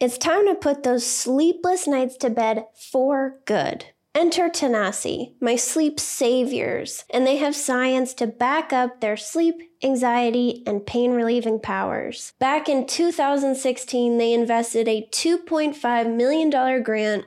It's time to put those sleepless nights to bed for good. Enter Tanasi, my sleep saviors, and they have science to back up their sleep, anxiety, and pain relieving powers. Back in 2016, they invested a $2.5 million grant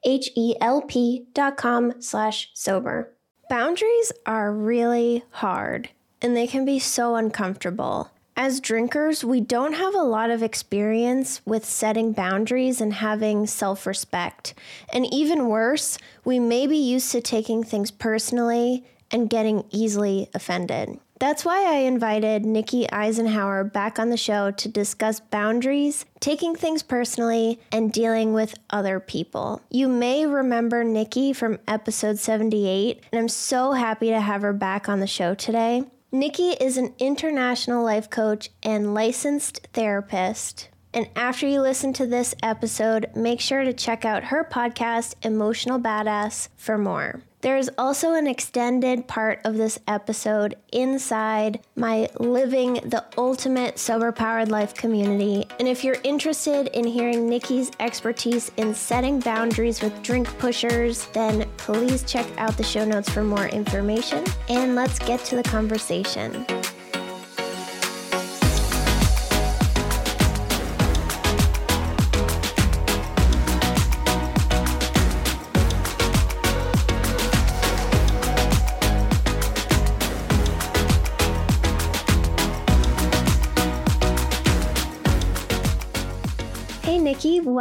H-E-L-P dot com slash sober. Boundaries are really hard and they can be so uncomfortable. As drinkers, we don't have a lot of experience with setting boundaries and having self respect. And even worse, we may be used to taking things personally and getting easily offended. That's why I invited Nikki Eisenhauer back on the show to discuss boundaries, taking things personally, and dealing with other people. You may remember Nikki from episode 78, and I'm so happy to have her back on the show today. Nikki is an international life coach and licensed therapist. And after you listen to this episode, make sure to check out her podcast, Emotional Badass, for more. There is also an extended part of this episode inside my Living the Ultimate Sober Powered Life community. And if you're interested in hearing Nikki's expertise in setting boundaries with drink pushers, then please check out the show notes for more information. And let's get to the conversation.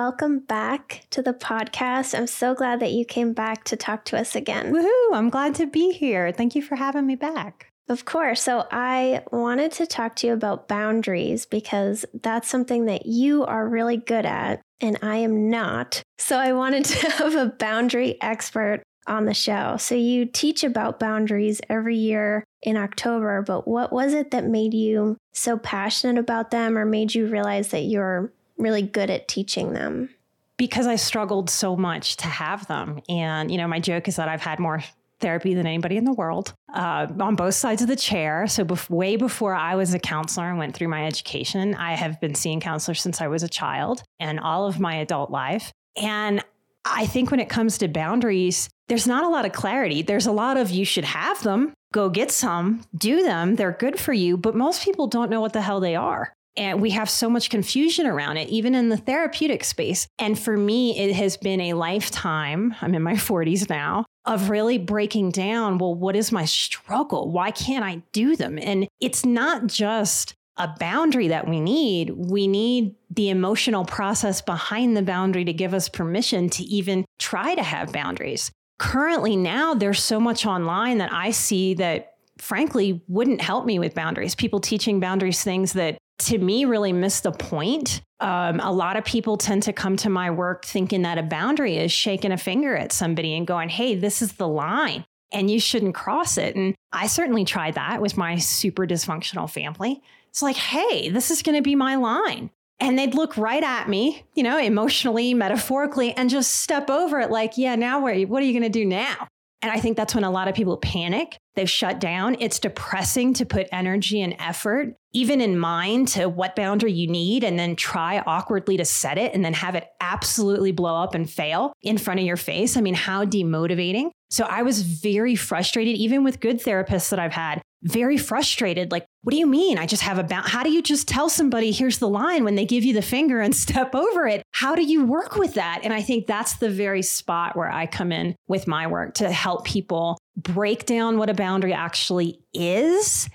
Welcome back to the podcast. I'm so glad that you came back to talk to us again. Woohoo! I'm glad to be here. Thank you for having me back. Of course. So, I wanted to talk to you about boundaries because that's something that you are really good at, and I am not. So, I wanted to have a boundary expert on the show. So, you teach about boundaries every year in October, but what was it that made you so passionate about them or made you realize that you're really good at teaching them? because I struggled so much to have them. And, you know, my joke is that I've had more therapy than anybody in the world uh, on both sides of the chair. So, bef- way before I was a counselor and went through my education, I have been seeing counselors since I was a child and all of my adult life. And I think when it comes to boundaries, there's not a lot of clarity. There's a lot of you should have them, go get some, do them, they're good for you. But most people don't know what the hell they are. And we have so much confusion around it, even in the therapeutic space. And for me, it has been a lifetime, I'm in my 40s now, of really breaking down well, what is my struggle? Why can't I do them? And it's not just a boundary that we need. We need the emotional process behind the boundary to give us permission to even try to have boundaries. Currently, now there's so much online that I see that frankly wouldn't help me with boundaries. People teaching boundaries things that to me really miss the point. Um, a lot of people tend to come to my work thinking that a boundary is shaking a finger at somebody and going, hey, this is the line and you shouldn't cross it. And I certainly tried that with my super dysfunctional family. It's like, hey, this is going to be my line. And they'd look right at me, you know, emotionally, metaphorically, and just step over it like, yeah, now you, what are you going to do now? And I think that's when a lot of people panic. They've shut down. It's depressing to put energy and effort, even in mind, to what boundary you need, and then try awkwardly to set it and then have it absolutely blow up and fail in front of your face. I mean, how demotivating. So I was very frustrated, even with good therapists that I've had, very frustrated. Like, what do you mean? I just have a bound. How do you just tell somebody, here's the line when they give you the finger and step over it? How do you work with that? And I think that's the very spot where I come in with my work to help people break down what a boundary actually is.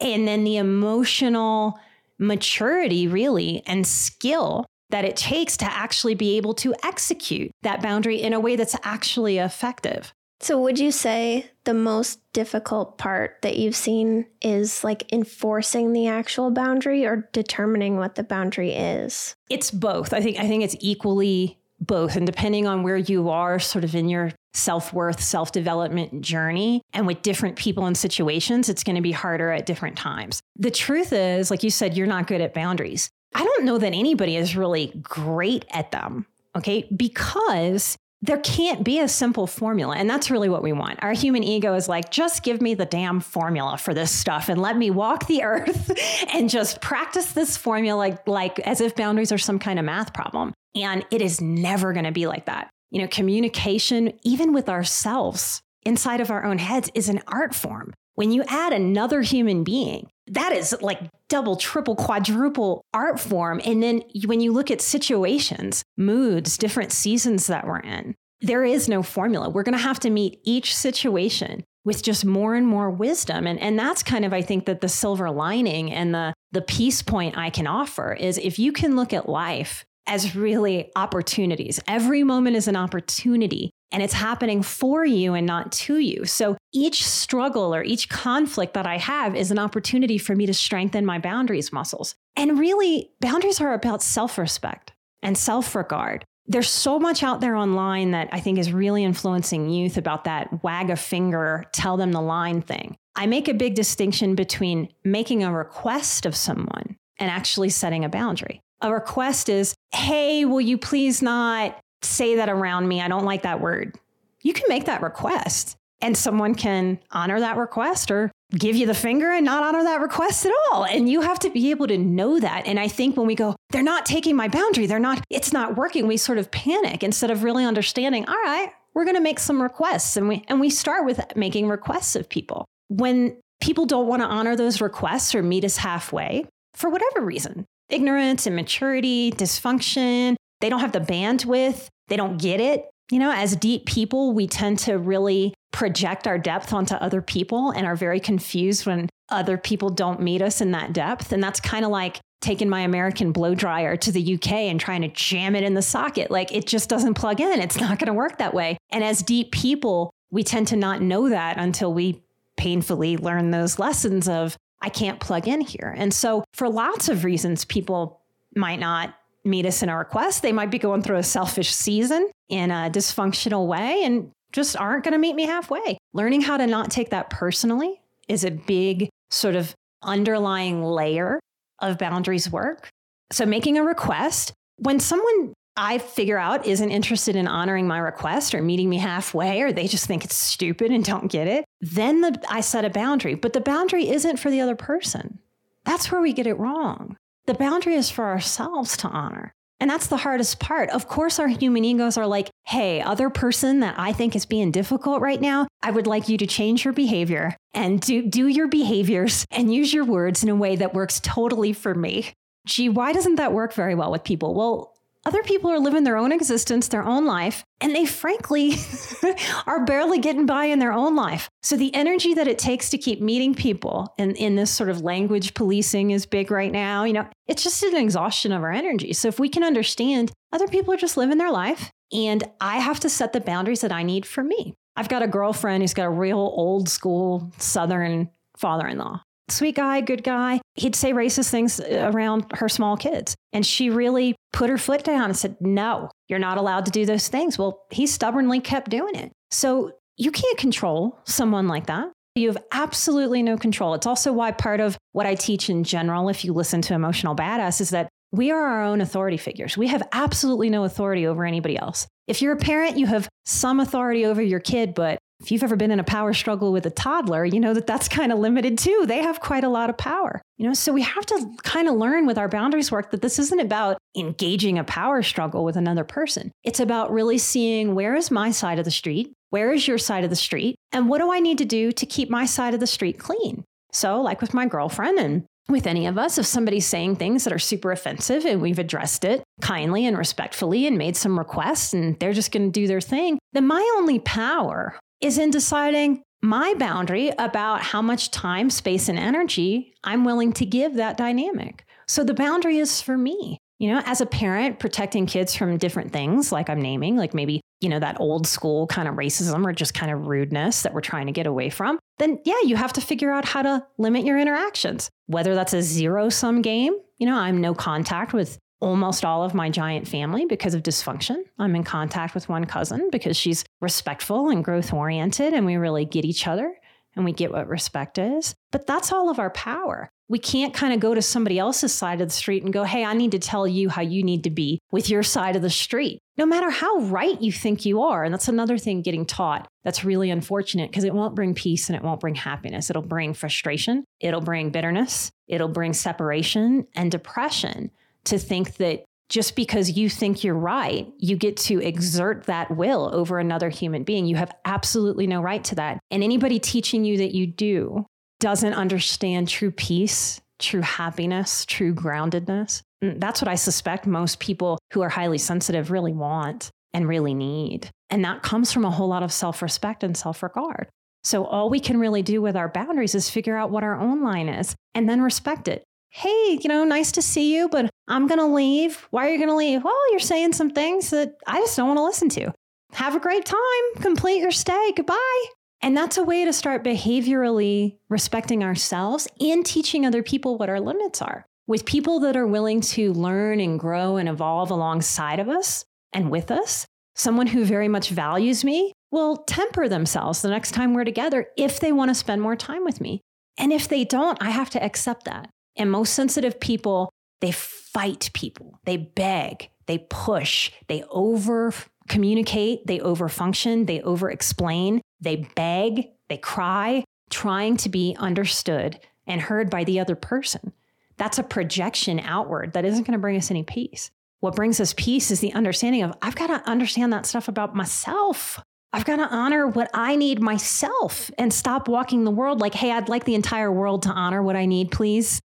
And then the emotional maturity, really, and skill that it takes to actually be able to execute that boundary in a way that's actually effective. So, would you say the most difficult part that you've seen is like enforcing the actual boundary or determining what the boundary is? It's both. I think I think it's equally both and depending on where you are sort of in your self-worth, self-development journey and with different people and situations, it's going to be harder at different times. The truth is, like you said, you're not good at boundaries. I don't know that anybody is really great at them. Okay. Because there can't be a simple formula. And that's really what we want. Our human ego is like, just give me the damn formula for this stuff and let me walk the earth and just practice this formula like, as if boundaries are some kind of math problem. And it is never going to be like that. You know, communication, even with ourselves inside of our own heads, is an art form. When you add another human being, that is like double, triple, quadruple art form. And then when you look at situations, moods, different seasons that we're in, there is no formula. We're going to have to meet each situation with just more and more wisdom. And, and that's kind of, I think, that the silver lining and the, the peace point I can offer is if you can look at life as really opportunities, every moment is an opportunity and it's happening for you and not to you. So each struggle or each conflict that I have is an opportunity for me to strengthen my boundaries muscles. And really, boundaries are about self respect and self regard. There's so much out there online that I think is really influencing youth about that wag a finger, tell them the line thing. I make a big distinction between making a request of someone and actually setting a boundary. A request is, hey, will you please not say that around me. I don't like that word. You can make that request and someone can honor that request or give you the finger and not honor that request at all. And you have to be able to know that. And I think when we go, they're not taking my boundary, they're not, it's not working, we sort of panic instead of really understanding, all right, we're going to make some requests. And we, and we start with making requests of people. When people don't want to honor those requests or meet us halfway for whatever reason, ignorance, immaturity, dysfunction, they don't have the bandwidth, they don't get it. You know, as deep people, we tend to really project our depth onto other people and are very confused when other people don't meet us in that depth. And that's kind of like taking my American blow dryer to the UK and trying to jam it in the socket. Like it just doesn't plug in. It's not going to work that way. And as deep people, we tend to not know that until we painfully learn those lessons of, I can't plug in here. And so, for lots of reasons, people might not meet us in our request. They might be going through a selfish season in a dysfunctional way and just aren't going to meet me halfway. Learning how to not take that personally is a big sort of underlying layer of boundaries work. So, making a request, when someone I figure out isn't interested in honoring my request or meeting me halfway, or they just think it's stupid and don't get it, then the, I set a boundary. But the boundary isn't for the other person. That's where we get it wrong. The boundary is for ourselves to honor. And that's the hardest part. Of course, our human egos are like, hey, other person that I think is being difficult right now, I would like you to change your behavior and do, do your behaviors and use your words in a way that works totally for me. Gee, why doesn't that work very well with people? Well, other people are living their own existence, their own life, and they frankly are barely getting by in their own life. So the energy that it takes to keep meeting people and in this sort of language policing is big right now, you know, it's just an exhaustion of our energy. So if we can understand other people are just living their life and I have to set the boundaries that I need for me. I've got a girlfriend who's got a real old school Southern father in law sweet guy, good guy. He'd say racist things around her small kids. And she really put her foot down and said, No, you're not allowed to do those things. Well, he stubbornly kept doing it. So you can't control someone like that. You have absolutely no control. It's also why part of what I teach in general, if you listen to Emotional Badass, is that we are our own authority figures. We have absolutely no authority over anybody else. If you're a parent, you have some authority over your kid, but if you've ever been in a power struggle with a toddler, you know that that's kind of limited too. They have quite a lot of power. You know, so we have to kind of learn with our boundaries work that this isn't about engaging a power struggle with another person. It's about really seeing where is my side of the street? Where is your side of the street? And what do I need to do to keep my side of the street clean? So, like with my girlfriend and with any of us, if somebody's saying things that are super offensive and we've addressed it kindly and respectfully and made some requests and they're just going to do their thing, then my only power is in deciding my boundary about how much time, space, and energy I'm willing to give that dynamic. So the boundary is for me. You know, as a parent, protecting kids from different things, like I'm naming, like maybe, you know, that old school kind of racism or just kind of rudeness that we're trying to get away from, then yeah, you have to figure out how to limit your interactions. Whether that's a zero sum game, you know, I'm no contact with almost all of my giant family because of dysfunction. I'm in contact with one cousin because she's respectful and growth oriented, and we really get each other and we get what respect is. But that's all of our power. We can't kind of go to somebody else's side of the street and go, hey, I need to tell you how you need to be with your side of the street, no matter how right you think you are. And that's another thing getting taught that's really unfortunate because it won't bring peace and it won't bring happiness. It'll bring frustration, it'll bring bitterness, it'll bring separation and depression to think that just because you think you're right, you get to exert that will over another human being. You have absolutely no right to that. And anybody teaching you that you do doesn't understand true peace, true happiness, true groundedness. And that's what I suspect most people who are highly sensitive really want and really need. And that comes from a whole lot of self respect and self regard. So, all we can really do with our boundaries is figure out what our own line is and then respect it hey, you know, nice to see you, but I'm going to leave. Why are you going to leave? Well, you're saying some things that I just don't want to listen to. Have a great time. Complete your stay. Goodbye. And that's a way to start behaviorally respecting ourselves and teaching other people what our limits are. With people that are willing to learn and grow and evolve alongside of us and with us, someone who very much values me will temper themselves the next time we're together if they want to spend more time with me. And if they don't, I have to accept that. And most sensitive people, they fight people, they beg, they push, they over communicate, they over function, they over explain, they beg, they cry, trying to be understood and heard by the other person. That's a projection outward that isn't going to bring us any peace. What brings us peace is the understanding of I've got to understand that stuff about myself. I've got to honor what I need myself and stop walking the world like, hey, I'd like the entire world to honor what I need, please.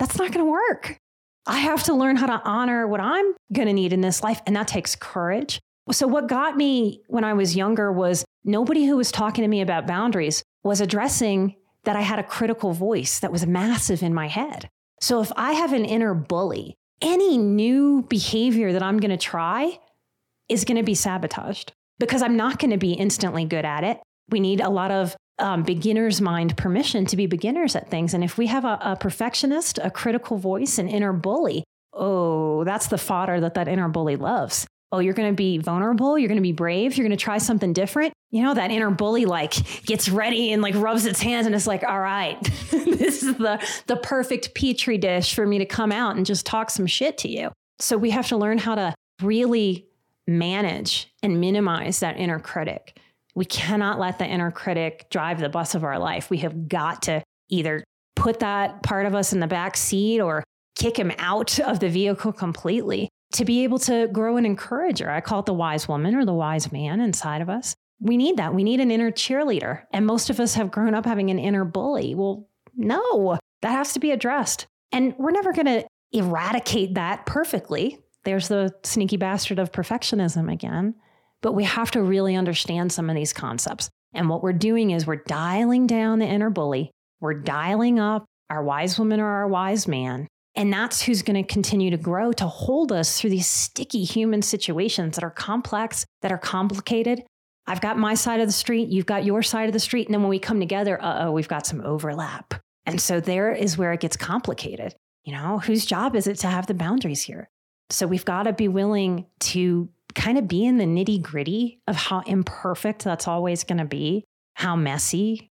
That's not going to work. I have to learn how to honor what I'm going to need in this life. And that takes courage. So, what got me when I was younger was nobody who was talking to me about boundaries was addressing that I had a critical voice that was massive in my head. So, if I have an inner bully, any new behavior that I'm going to try is going to be sabotaged because I'm not going to be instantly good at it. We need a lot of um, beginner's mind permission to be beginners at things. And if we have a, a perfectionist, a critical voice, an inner bully, oh, that's the fodder that that inner bully loves. Oh, you're going to be vulnerable. You're going to be brave. You're going to try something different. You know, that inner bully like gets ready and like rubs its hands and it's like, all right, this is the, the perfect petri dish for me to come out and just talk some shit to you. So we have to learn how to really manage and minimize that inner critic. We cannot let the inner critic drive the bus of our life. We have got to either put that part of us in the back seat or kick him out of the vehicle completely to be able to grow an encourager. I call it the wise woman or the wise man inside of us. We need that. We need an inner cheerleader. And most of us have grown up having an inner bully. Well, no, that has to be addressed. And we're never going to eradicate that perfectly. There's the sneaky bastard of perfectionism again. But we have to really understand some of these concepts. And what we're doing is we're dialing down the inner bully, we're dialing up our wise woman or our wise man. And that's who's going to continue to grow to hold us through these sticky human situations that are complex, that are complicated. I've got my side of the street, you've got your side of the street. And then when we come together, uh oh, we've got some overlap. And so there is where it gets complicated. You know, whose job is it to have the boundaries here? So we've got to be willing to kind of be in the nitty gritty of how imperfect that's always going to be, how messy.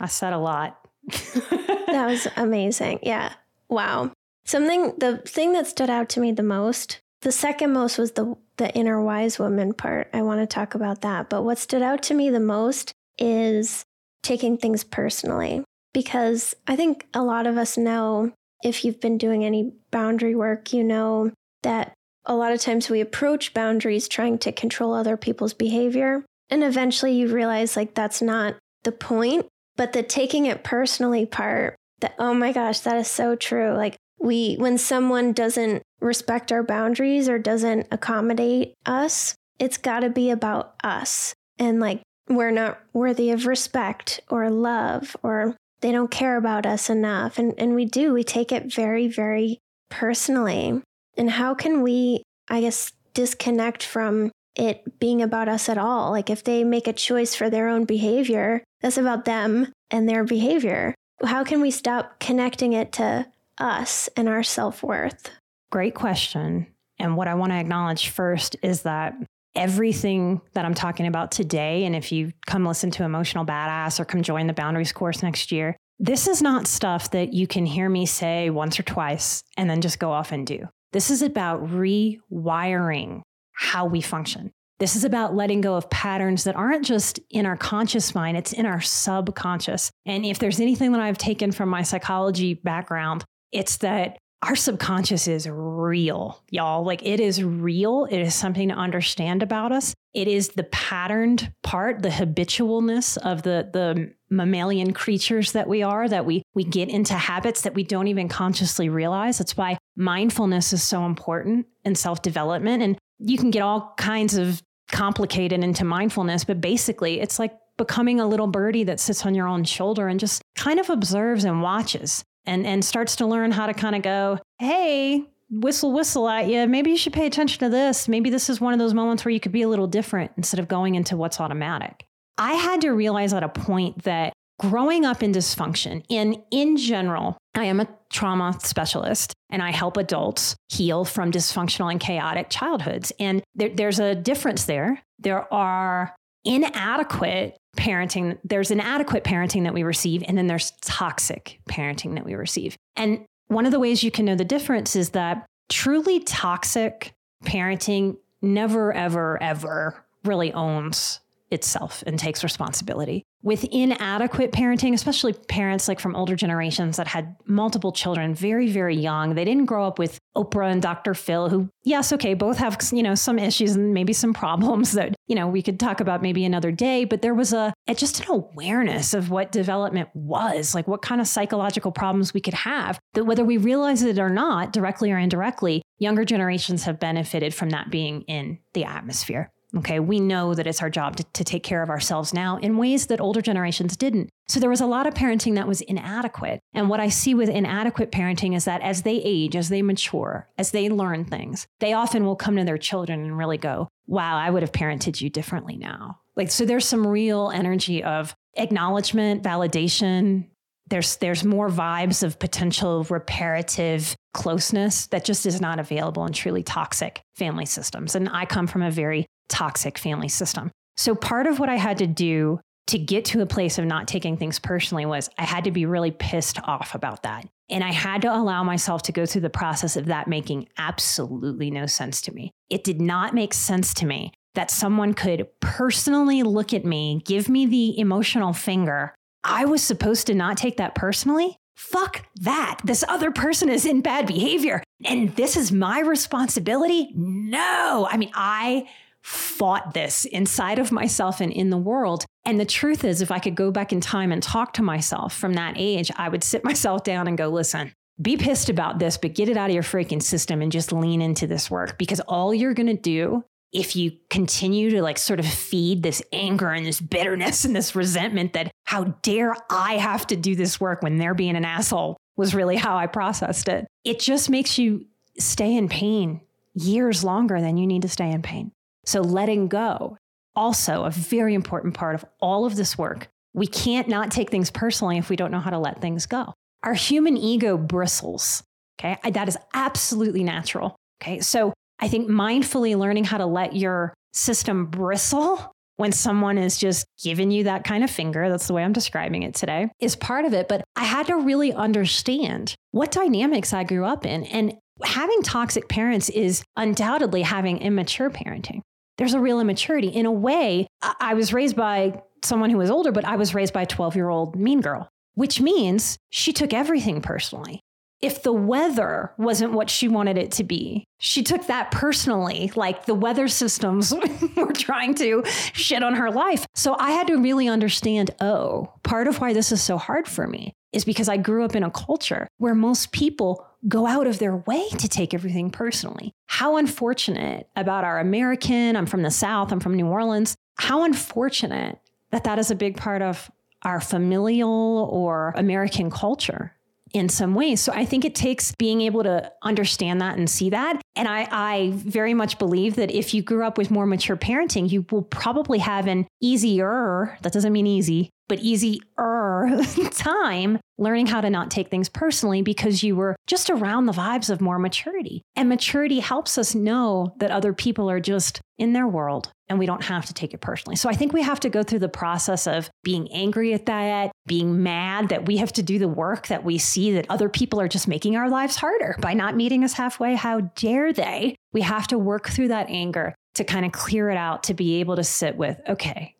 I said a lot. that was amazing. Yeah. Wow. Something, the thing that stood out to me the most, the second most was the, the inner wise woman part. I want to talk about that. But what stood out to me the most is taking things personally. Because I think a lot of us know if you've been doing any boundary work, you know that a lot of times we approach boundaries trying to control other people's behavior. And eventually you realize like that's not the point. But the taking it personally part, that, oh my gosh, that is so true. Like we, when someone doesn't respect our boundaries or doesn't accommodate us, it's got to be about us. And like we're not worthy of respect or love or they don't care about us enough. And, and we do, we take it very, very personally. And how can we, I guess, disconnect from it being about us at all? Like if they make a choice for their own behavior, that's about them and their behavior. How can we stop connecting it to us and our self worth? Great question. And what I want to acknowledge first is that everything that I'm talking about today, and if you come listen to Emotional Badass or come join the Boundaries course next year, this is not stuff that you can hear me say once or twice and then just go off and do. This is about rewiring how we function. This is about letting go of patterns that aren't just in our conscious mind, it's in our subconscious. And if there's anything that I've taken from my psychology background, it's that our subconscious is real, y'all. Like it is real. It is something to understand about us. It is the patterned part, the habitualness of the the mammalian creatures that we are, that we we get into habits that we don't even consciously realize. That's why mindfulness is so important in self-development. And you can get all kinds of complicated into mindfulness, but basically it's like becoming a little birdie that sits on your own shoulder and just kind of observes and watches and and starts to learn how to kind of go, hey, whistle whistle at you. Maybe you should pay attention to this. Maybe this is one of those moments where you could be a little different instead of going into what's automatic. I had to realize at a point that growing up in dysfunction, and in general, I am a trauma specialist and I help adults heal from dysfunctional and chaotic childhoods. And there, there's a difference there. There are inadequate parenting, there's inadequate parenting that we receive, and then there's toxic parenting that we receive. And one of the ways you can know the difference is that truly toxic parenting never, ever, ever really owns itself and takes responsibility with inadequate parenting, especially parents like from older generations that had multiple children very, very young. They didn't grow up with Oprah and Dr. Phil, who, yes, okay, both have, you know, some issues and maybe some problems that, you know, we could talk about maybe another day, but there was a, just an awareness of what development was, like what kind of psychological problems we could have, that whether we realize it or not, directly or indirectly, younger generations have benefited from that being in the atmosphere. Okay, we know that it's our job to, to, take care of ourselves now in ways that older generations didn't. So there was a lot of parenting that was inadequate. And what I see with inadequate parenting is that as they age, as they mature, as they learn things, they often will come to their children and really go, wow, I would have parented you differently now. Like, so there's some real energy of acknowledgement, validation. There's, there's more vibes of potential reparative closeness that just is not available in truly toxic family systems. And I come from a very toxic family system. So part of what I had to do to get to a place of not taking things personally was I had to be really pissed off about that. And I had to allow myself to go through the process of that making absolutely no sense to me. It did not make sense to me that someone could personally look at me, give me the emotional finger. I was supposed to not take that personally. Fuck that. This other person is in bad behavior and this is my responsibility. No. I mean, I fought this inside of myself and in the world. And the truth is, if I could go back in time and talk to myself from that age, I would sit myself down and go, listen, be pissed about this, but get it out of your freaking system and just lean into this work because all you're going to do if you continue to like sort of feed this anger and this bitterness and this resentment that how dare I have to do this work when they're being an asshole was really how I processed it. It just makes you stay in pain years longer than you need to stay in pain. So letting go, also a very important part of all of this work. We can't not take things personally if we don't know how to let things go. Our human ego bristles. Okay. That is absolutely natural. Okay. So I think mindfully learning how to let your system bristle when someone is just giving you that kind of finger, that's the way I'm describing it today, is part of it. But I had to really understand what dynamics I grew up in. And having toxic parents is undoubtedly having immature parenting there's a real immaturity. In a way, I was raised by someone who was older, but I was raised by a 12 year old mean girl, which means she took everything personally. If the weather wasn't what she wanted it to be, she took that personally, like the weather systems were trying to shit on her life. So I had to really understand oh, part of why this is so hard for me is because I grew up in a culture where most people go out of their way to take everything personally. How unfortunate about our American, I'm from the South, I'm from New Orleans. How unfortunate that that is a big part of our familial or American culture in some ways. So I think it takes being able to understand that and see that. And I, I very much believe that if you grew up with more mature parenting, you will probably have an easier, that doesn't mean easy, but easier time learning how to not take things personally because you were just around the vibes of more maturity. And maturity helps us know that other people are just in their world and we don't have to take it personally. So I think we have to go through the process of being angry at that, being mad that we have to do the work that we see that other people are just making our lives harder by not meeting us halfway. How dare they? We have to work through that anger to kind of clear it out to be able to sit with, okay,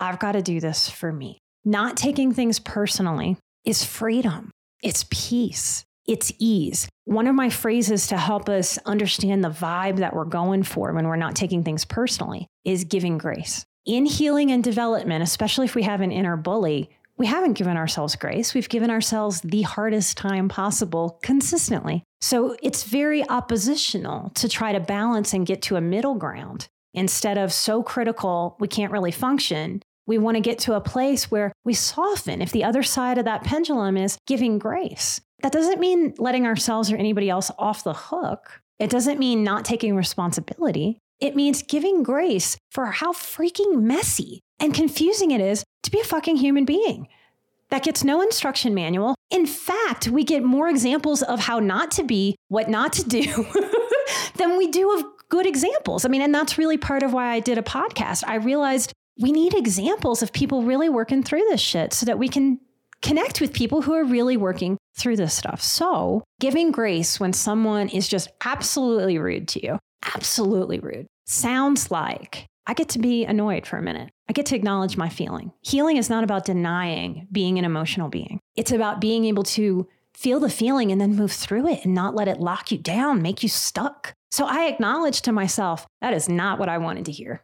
I've got to do this for me. Not taking things personally is freedom, it's peace, it's ease. One of my phrases to help us understand the vibe that we're going for when we're not taking things personally is giving grace. In healing and development, especially if we have an inner bully, we haven't given ourselves grace. We've given ourselves the hardest time possible consistently. So it's very oppositional to try to balance and get to a middle ground instead of so critical we can't really function we want to get to a place where we soften if the other side of that pendulum is giving grace. That doesn't mean letting ourselves or anybody else off the hook. It doesn't mean not taking responsibility. It means giving grace for how freaking messy and confusing it is to be a fucking human being. That gets no instruction manual. In fact, we get more examples of how not to be, what not to do, than we do of good examples. I mean, and that's really part of why I did a podcast. I realized we need examples of people really working through this shit so that we can connect with people who are really working through this stuff. So, giving grace when someone is just absolutely rude to you, absolutely rude, sounds like I get to be annoyed for a minute. I get to acknowledge my feeling. Healing is not about denying being an emotional being, it's about being able to feel the feeling and then move through it and not let it lock you down, make you stuck. So I acknowledge to myself, that is not what I wanted to hear.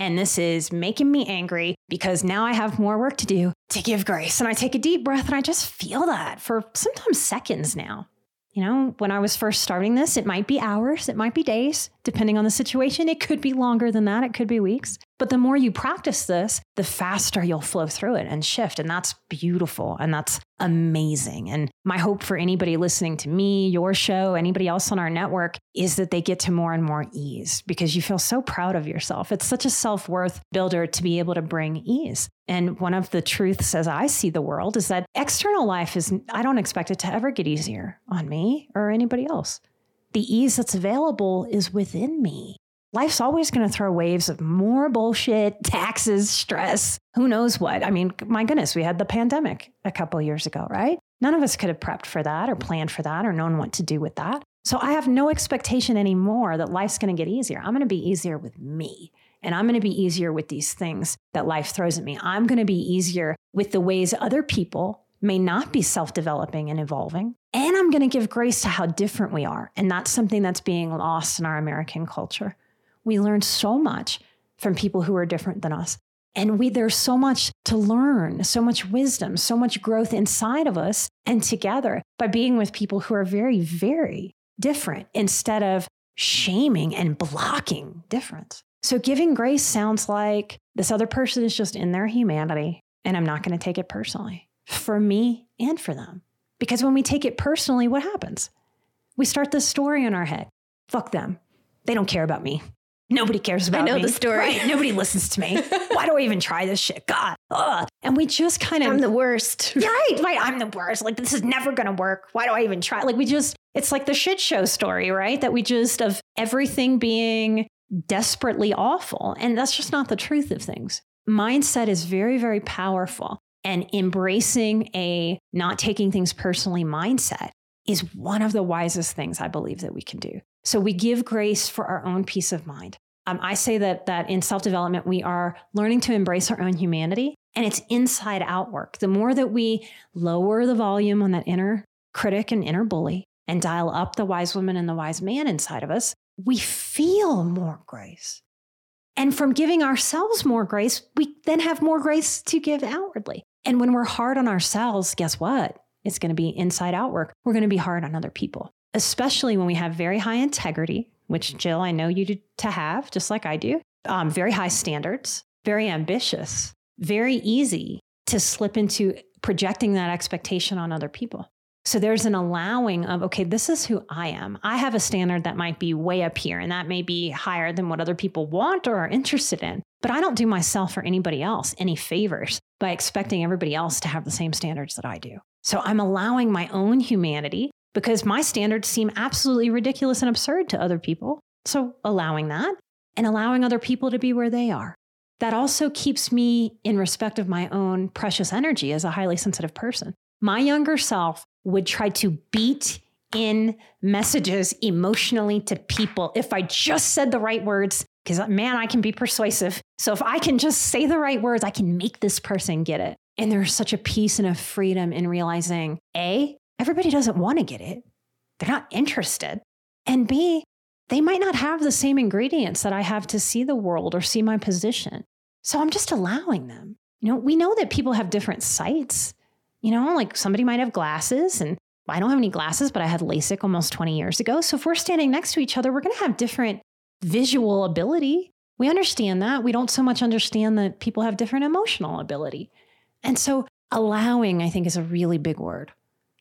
And this is making me angry because now I have more work to do to give grace. And I take a deep breath and I just feel that for sometimes seconds now. You know, when I was first starting this, it might be hours, it might be days, depending on the situation. It could be longer than that, it could be weeks. But the more you practice this, the faster you'll flow through it and shift. And that's beautiful and that's amazing. And my hope for anybody listening to me, your show, anybody else on our network is that they get to more and more ease because you feel so proud of yourself. It's such a self worth builder to be able to bring ease. And one of the truths as I see the world is that external life is, I don't expect it to ever get easier on me or anybody else. The ease that's available is within me. Life's always going to throw waves of more bullshit, taxes, stress, who knows what. I mean, my goodness, we had the pandemic a couple years ago, right? None of us could have prepped for that or planned for that or known what to do with that. So I have no expectation anymore that life's going to get easier. I'm going to be easier with me. And I'm going to be easier with these things that life throws at me. I'm going to be easier with the ways other people may not be self developing and evolving. And I'm going to give grace to how different we are. And that's something that's being lost in our American culture. We learn so much from people who are different than us. And we, there's so much to learn, so much wisdom, so much growth inside of us and together by being with people who are very, very different instead of shaming and blocking difference. So giving grace sounds like this other person is just in their humanity and I'm not going to take it personally for me and for them. Because when we take it personally, what happens? We start this story in our head. Fuck them. They don't care about me. Nobody cares about me. I know me. the story. Right? Nobody listens to me. Why do I even try this shit? God. Ugh. And we just kind of. I'm the worst. right, right. I'm the worst. Like, this is never going to work. Why do I even try? Like, we just, it's like the shit show story, right? That we just, of everything being desperately awful. And that's just not the truth of things. Mindset is very, very powerful. And embracing a not taking things personally mindset is one of the wisest things I believe that we can do. So we give grace for our own peace of mind. Um, I say that that in self development we are learning to embrace our own humanity, and it's inside out work. The more that we lower the volume on that inner critic and inner bully, and dial up the wise woman and the wise man inside of us, we feel more grace. And from giving ourselves more grace, we then have more grace to give outwardly. And when we're hard on ourselves, guess what? It's going to be inside out work. We're going to be hard on other people, especially when we have very high integrity, which Jill, I know you do, to have, just like I do, um, very high standards, very ambitious, very easy to slip into projecting that expectation on other people. So there's an allowing of, okay, this is who I am. I have a standard that might be way up here, and that may be higher than what other people want or are interested in. But I don't do myself or anybody else any favors by expecting everybody else to have the same standards that I do. So I'm allowing my own humanity because my standards seem absolutely ridiculous and absurd to other people. So allowing that and allowing other people to be where they are. That also keeps me in respect of my own precious energy as a highly sensitive person. My younger self would try to beat in messages emotionally to people if I just said the right words. Because, uh, man, I can be persuasive. So if I can just say the right words, I can make this person get it. And there's such a peace and a freedom in realizing A, everybody doesn't want to get it, they're not interested. And B, they might not have the same ingredients that I have to see the world or see my position. So I'm just allowing them. You know, we know that people have different sights. You know, like somebody might have glasses and I don't have any glasses, but I had LASIK almost 20 years ago. So if we're standing next to each other, we're going to have different visual ability. We understand that. We don't so much understand that people have different emotional ability. And so allowing, I think, is a really big word.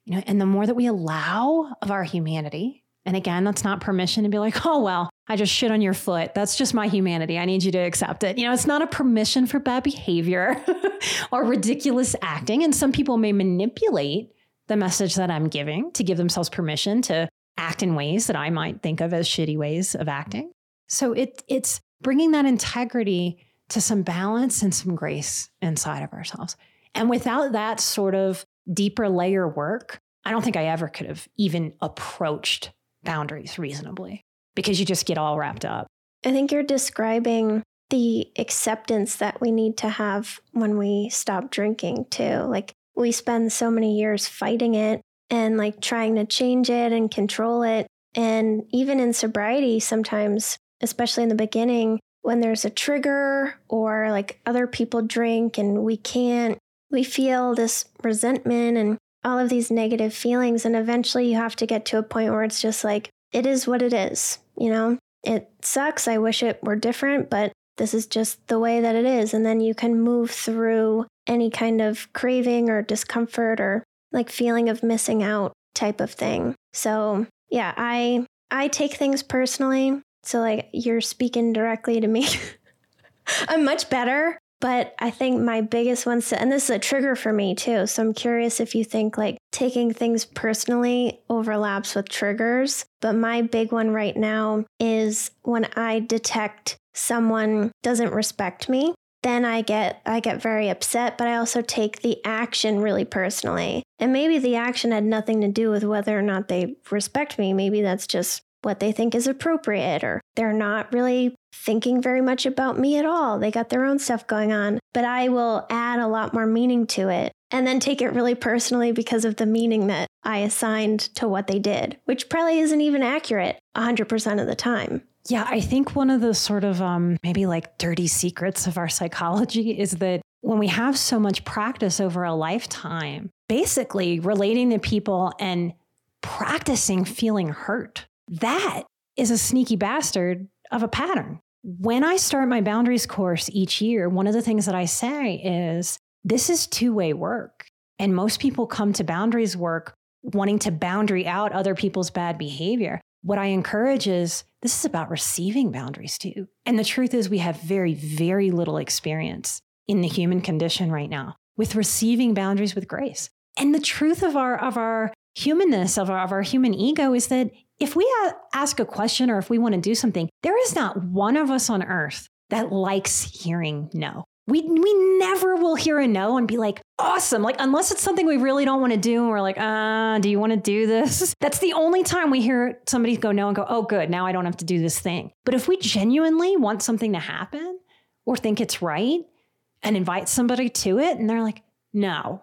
You know, and the more that we allow of our humanity, and again, that's not permission to be like, oh, well, I just shit on your foot. That's just my humanity. I need you to accept it. You know, it's not a permission for bad behavior or ridiculous acting. And some people may manipulate the message that I'm giving to give themselves permission to act in ways that I might think of as shitty ways of acting. So it, it's bringing that integrity to some balance and some grace inside of ourselves. And without that sort of deeper layer work, I don't think I ever could have even approached boundaries reasonably because you just get all wrapped up. I think you're describing the acceptance that we need to have when we stop drinking too. Like we spend so many years fighting it and like trying to change it and control it. And even in sobriety, sometimes, especially in the beginning, when there's a trigger or like other people drink and we can't, we feel this resentment and all of these negative feelings. And eventually you have to get to a point where it's just like, it is what it is. You know, it sucks. I wish it were different, but this is just the way that it is. And then you can move through any kind of craving or discomfort or like feeling of missing out type of thing. So, yeah, I I take things personally. So like you're speaking directly to me. I'm much better, but I think my biggest one and this is a trigger for me too. So I'm curious if you think like taking things personally overlaps with triggers, but my big one right now is when I detect someone doesn't respect me then I get I get very upset, but I also take the action really personally. And maybe the action had nothing to do with whether or not they respect me. Maybe that's just what they think is appropriate or they're not really thinking very much about me at all. They got their own stuff going on, but I will add a lot more meaning to it and then take it really personally because of the meaning that I assigned to what they did, which probably isn't even accurate 100% of the time. Yeah, I think one of the sort of um, maybe like dirty secrets of our psychology is that when we have so much practice over a lifetime, basically relating to people and practicing feeling hurt, that is a sneaky bastard of a pattern. When I start my boundaries course each year, one of the things that I say is this is two way work. And most people come to boundaries work wanting to boundary out other people's bad behavior. What I encourage is this is about receiving boundaries too. And the truth is, we have very, very little experience in the human condition right now with receiving boundaries with grace. And the truth of our, of our humanness, of our, of our human ego, is that if we ask a question or if we want to do something, there is not one of us on earth that likes hearing no. We we never will hear a no and be like awesome like unless it's something we really don't want to do and we're like uh do you want to do this? That's the only time we hear somebody go no and go oh good now i don't have to do this thing. But if we genuinely want something to happen or think it's right and invite somebody to it and they're like no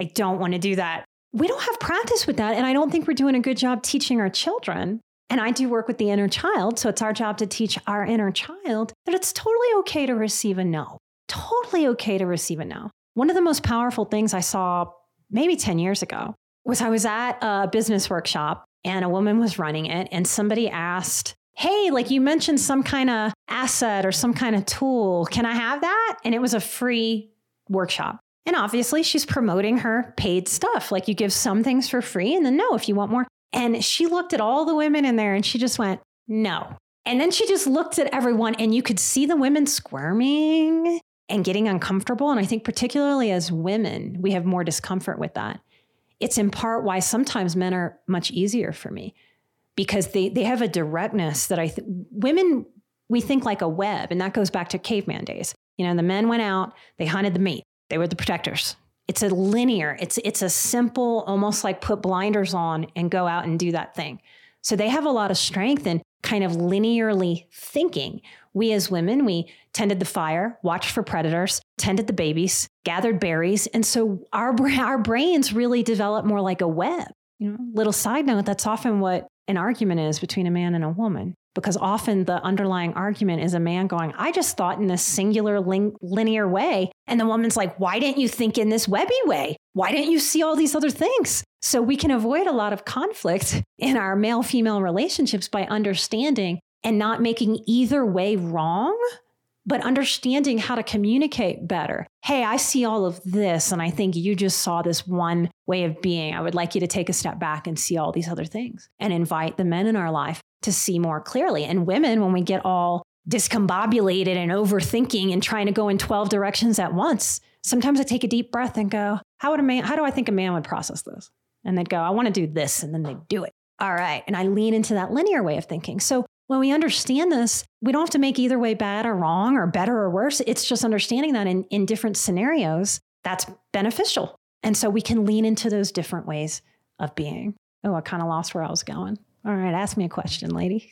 i don't want to do that we don't have practice with that and i don't think we're doing a good job teaching our children and I do work with the inner child. So it's our job to teach our inner child that it's totally okay to receive a no totally okay to receive a no. One of the most powerful things I saw maybe 10 years ago was I was at a business workshop and a woman was running it, and somebody asked, Hey, like you mentioned some kind of asset or some kind of tool. Can I have that? And it was a free workshop. And obviously, she's promoting her paid stuff. Like you give some things for free and then no if you want more. And she looked at all the women in there and she just went, No. And then she just looked at everyone and you could see the women squirming and getting uncomfortable. And I think, particularly as women, we have more discomfort with that. It's in part why sometimes men are much easier for me because they, they have a directness that I women, we think like a web. And that goes back to caveman days. You know, the men went out, they hunted the meat, they were the protectors. It's a linear, it's, it's a simple, almost like put blinders on and go out and do that thing. So they have a lot of strength in kind of linearly thinking. We as women, we tended the fire, watched for predators, tended the babies, gathered berries. And so our, our brains really develop more like a web. You know, little side note, that's often what an argument is between a man and a woman. Because often the underlying argument is a man going, I just thought in this singular lin- linear way. And the woman's like, Why didn't you think in this webby way? Why didn't you see all these other things? So we can avoid a lot of conflict in our male female relationships by understanding and not making either way wrong, but understanding how to communicate better. Hey, I see all of this, and I think you just saw this one way of being. I would like you to take a step back and see all these other things and invite the men in our life to see more clearly. And women, when we get all discombobulated and overthinking and trying to go in 12 directions at once, sometimes I take a deep breath and go, how would a man, how do I think a man would process this? and they'd go, I want to do this. And then they'd do it. All right. And I lean into that linear way of thinking. So when we understand this, we don't have to make either way bad or wrong or better or worse. It's just understanding that in, in different scenarios, that's beneficial. And so we can lean into those different ways of being. Oh, I kind of lost where I was going. All right. Ask me a question, lady.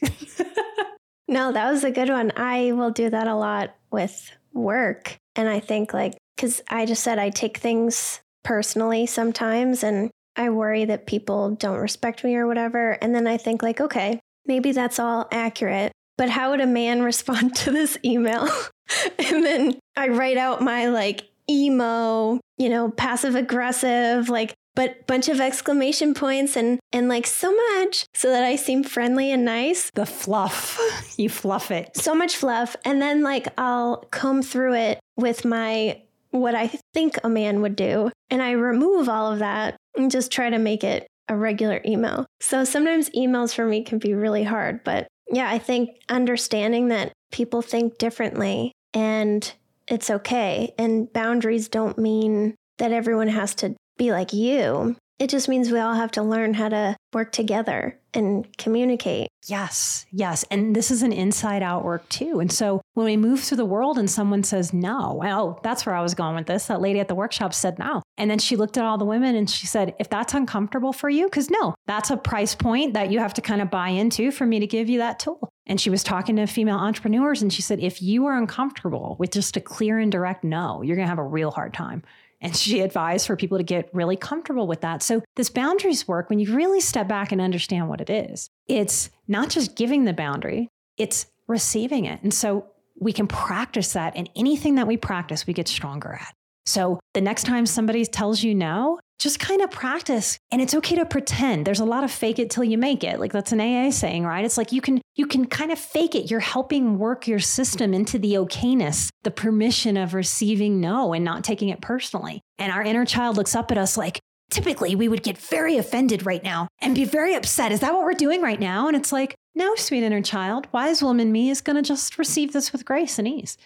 no, that was a good one. I will do that a lot with work. And I think, like, because I just said I take things personally sometimes. And I worry that people don't respect me or whatever. And then I think, like, okay, maybe that's all accurate. But how would a man respond to this email? and then I write out my like emo, you know, passive aggressive, like, but bunch of exclamation points and and like so much so that I seem friendly and nice. The fluff. you fluff it. So much fluff. And then like I'll comb through it with my what I think a man would do. And I remove all of that and just try to make it a regular email. So sometimes emails for me can be really hard, but yeah, I think understanding that people think differently and it's okay. And boundaries don't mean that everyone has to be like you. It just means we all have to learn how to work together and communicate. Yes, yes. And this is an inside out work too. And so when we move through the world and someone says no, well, that's where I was going with this. That lady at the workshop said no. And then she looked at all the women and she said, if that's uncomfortable for you, because no, that's a price point that you have to kind of buy into for me to give you that tool. And she was talking to female entrepreneurs and she said, if you are uncomfortable with just a clear and direct no, you're going to have a real hard time. And she advised for people to get really comfortable with that. So, this boundaries work, when you really step back and understand what it is, it's not just giving the boundary, it's receiving it. And so, we can practice that. And anything that we practice, we get stronger at. So, the next time somebody tells you no, just kind of practice. And it's okay to pretend. There's a lot of fake it till you make it. Like that's an aa saying right? It's like you can you can kind of fake it. You're helping work your system into the okayness the permission of receiving no and not taking it personally. And our inner child looks up at us like typically we would get very offended right now and be very upset. Is that what we're doing right now? And it's like no sweet inner child. Wise woman me is going to just receive this with grace and ease.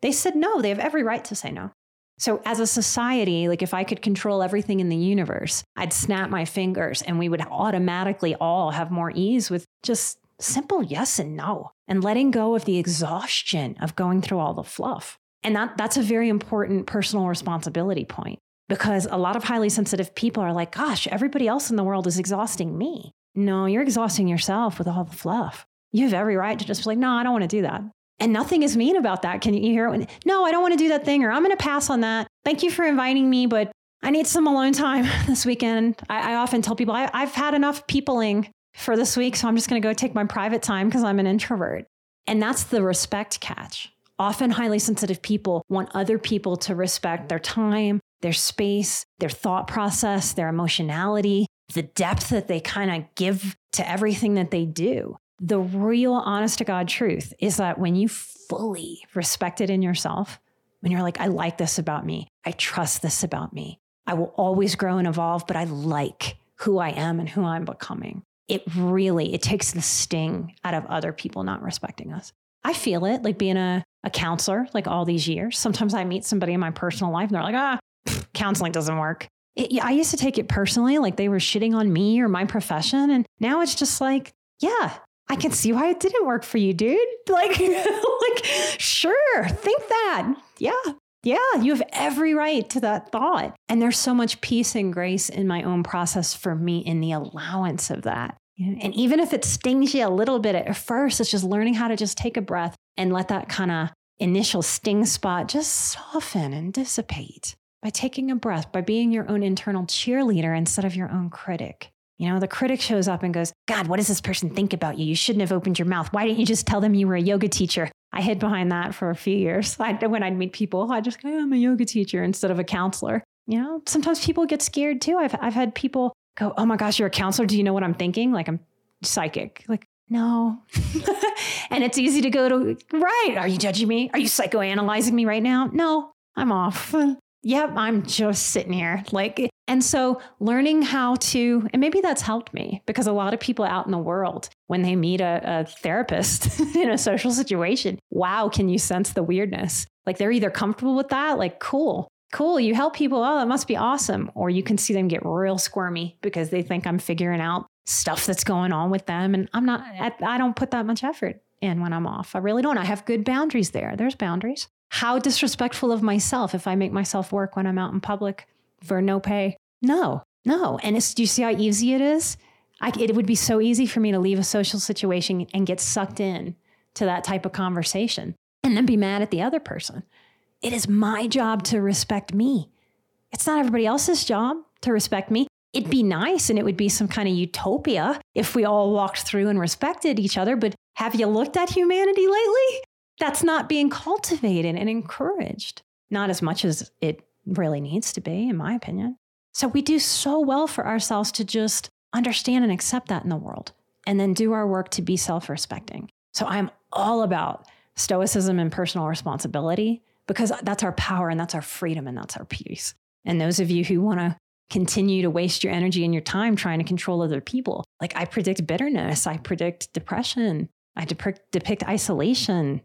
They said no. They have every right to say no so, as a society, like if I could control everything in the universe, I'd snap my fingers and we would automatically all have more ease with just simple yes and no and letting go of the exhaustion of going through all the fluff. And that, that's a very important personal responsibility point because a lot of highly sensitive people are like, gosh, everybody else in the world is exhausting me. No, you're exhausting yourself with all the fluff. You have every right to just be like, no, I don't want to do that. And nothing is mean about that. Can you hear it? No, I don't want to do that thing, or I'm going to pass on that. Thank you for inviting me, but I need some alone time this weekend. I, I often tell people I, I've had enough peopling for this week, so I'm just going to go take my private time because I'm an introvert. And that's the respect catch. Often, highly sensitive people want other people to respect their time, their space, their thought process, their emotionality, the depth that they kind of give to everything that they do the real honest to God truth is that when you fully respect it in yourself, when you're like, I like this about me, I trust this about me, I will always grow and evolve, but I like who I am and who I'm becoming. It really, it takes the sting out of other people not respecting us. I feel it like being a, a counselor, like all these years. Sometimes I meet somebody in my personal life and they're like, ah, counseling doesn't work. It, I used to take it personally, like they were shitting on me or my profession. And now it's just like, yeah, I can see why it didn't work for you, dude. Like, like, sure, think that. Yeah. Yeah, you have every right to that thought. And there's so much peace and grace in my own process for me in the allowance of that. And even if it stings you a little bit at first, it's just learning how to just take a breath and let that kind of initial sting spot just soften and dissipate by taking a breath, by being your own internal cheerleader instead of your own critic. You know, the critic shows up and goes, God, what does this person think about you? You shouldn't have opened your mouth. Why didn't you just tell them you were a yoga teacher? I hid behind that for a few years. I, when I'd meet people, I just go, I'm a yoga teacher instead of a counselor. You know, sometimes people get scared too. I've, I've had people go, Oh my gosh, you're a counselor. Do you know what I'm thinking? Like I'm psychic. Like, no. and it's easy to go to, right. Are you judging me? Are you psychoanalyzing me right now? No, I'm off. yep, I'm just sitting here. Like, and so learning how to, and maybe that's helped me because a lot of people out in the world, when they meet a, a therapist in a social situation, wow, can you sense the weirdness? Like they're either comfortable with that, like, cool, cool, you help people. Oh, that must be awesome. Or you can see them get real squirmy because they think I'm figuring out stuff that's going on with them. And I'm not, I don't put that much effort in when I'm off. I really don't. I have good boundaries there. There's boundaries. How disrespectful of myself if I make myself work when I'm out in public for no pay. No, no. And it's, do you see how easy it is? I, it would be so easy for me to leave a social situation and get sucked in to that type of conversation and then be mad at the other person. It is my job to respect me. It's not everybody else's job to respect me. It'd be nice and it would be some kind of utopia if we all walked through and respected each other. But have you looked at humanity lately? That's not being cultivated and encouraged, not as much as it really needs to be, in my opinion. So we do so well for ourselves to just understand and accept that in the world and then do our work to be self respecting. So I'm all about stoicism and personal responsibility because that's our power and that's our freedom and that's our peace. And those of you who want to continue to waste your energy and your time trying to control other people, like I predict bitterness, I predict depression, I depict, depict isolation,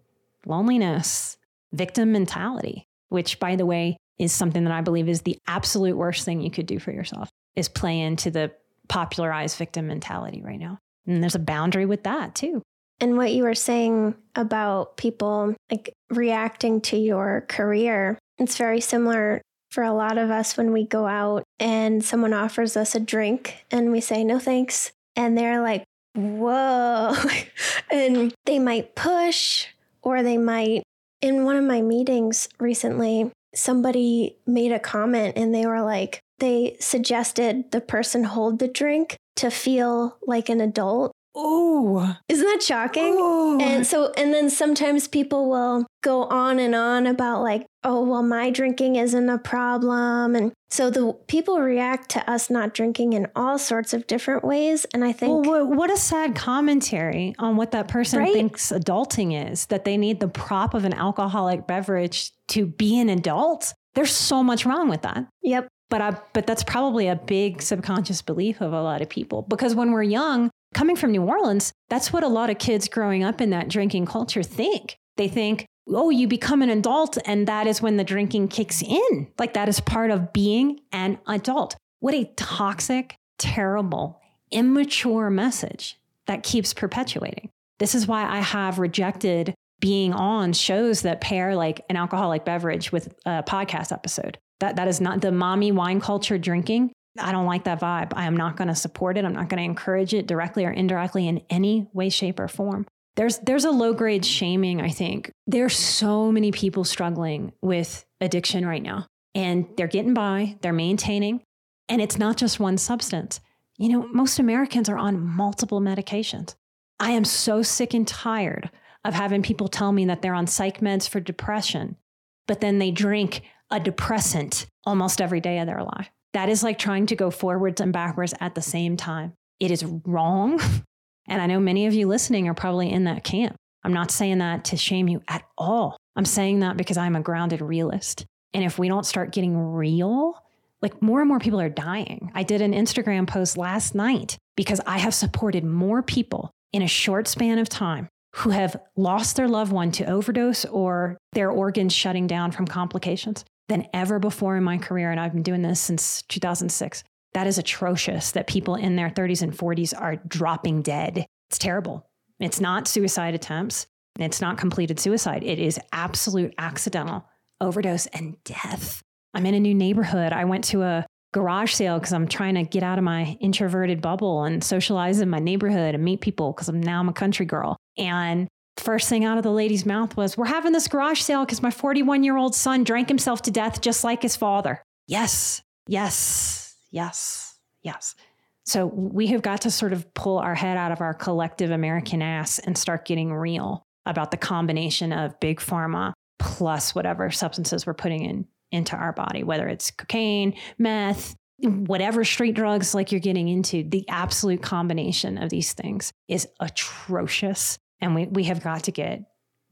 loneliness, victim mentality, which, by the way, is something that I believe is the absolute worst thing you could do for yourself. is play into the popularized victim mentality right now. And there's a boundary with that too. And what you were saying about people like reacting to your career, it's very similar for a lot of us when we go out and someone offers us a drink and we say, no thanks. And they're like, whoa. and they might push or they might. In one of my meetings recently, somebody made a comment and they were like, they suggested the person hold the drink to feel like an adult Oh, isn't that shocking? Ooh. And so, and then sometimes people will go on and on about, like, oh, well, my drinking isn't a problem. And so the people react to us not drinking in all sorts of different ways. And I think. Well, what a sad commentary on what that person right? thinks adulting is that they need the prop of an alcoholic beverage to be an adult. There's so much wrong with that. Yep but I, but that's probably a big subconscious belief of a lot of people because when we're young coming from New Orleans, that's what a lot of kids growing up in that drinking culture think. They think, oh, you become an adult, and that is when the drinking kicks in. Like that is part of being an adult. What a toxic, terrible, immature message that keeps perpetuating. This is why I have rejected being on shows that pair like an alcoholic beverage with a podcast episode. That that is not the mommy wine culture drinking I don't like that vibe. I am not going to support it. I'm not going to encourage it directly or indirectly in any way, shape, or form. There's there's a low grade shaming, I think. There's so many people struggling with addiction right now. And they're getting by, they're maintaining. And it's not just one substance. You know, most Americans are on multiple medications. I am so sick and tired of having people tell me that they're on psych meds for depression, but then they drink a depressant almost every day of their life. That is like trying to go forwards and backwards at the same time. It is wrong. And I know many of you listening are probably in that camp. I'm not saying that to shame you at all. I'm saying that because I'm a grounded realist. And if we don't start getting real, like more and more people are dying. I did an Instagram post last night because I have supported more people in a short span of time who have lost their loved one to overdose or their organs shutting down from complications than ever before in my career. And I've been doing this since 2006. That is atrocious that people in their 30s and 40s are dropping dead. It's terrible. It's not suicide attempts. It's not completed suicide. It is absolute accidental overdose and death. I'm in a new neighborhood. I went to a garage sale because I'm trying to get out of my introverted bubble and socialize in my neighborhood and meet people because I'm now I'm a country girl. And first thing out of the lady's mouth was, We're having this garage sale because my 41 year old son drank himself to death just like his father. Yes, yes, yes, yes. So we have got to sort of pull our head out of our collective American ass and start getting real about the combination of big pharma plus whatever substances we're putting in into our body, whether it's cocaine, meth, whatever street drugs like you're getting into, the absolute combination of these things is atrocious. And we, we have got to get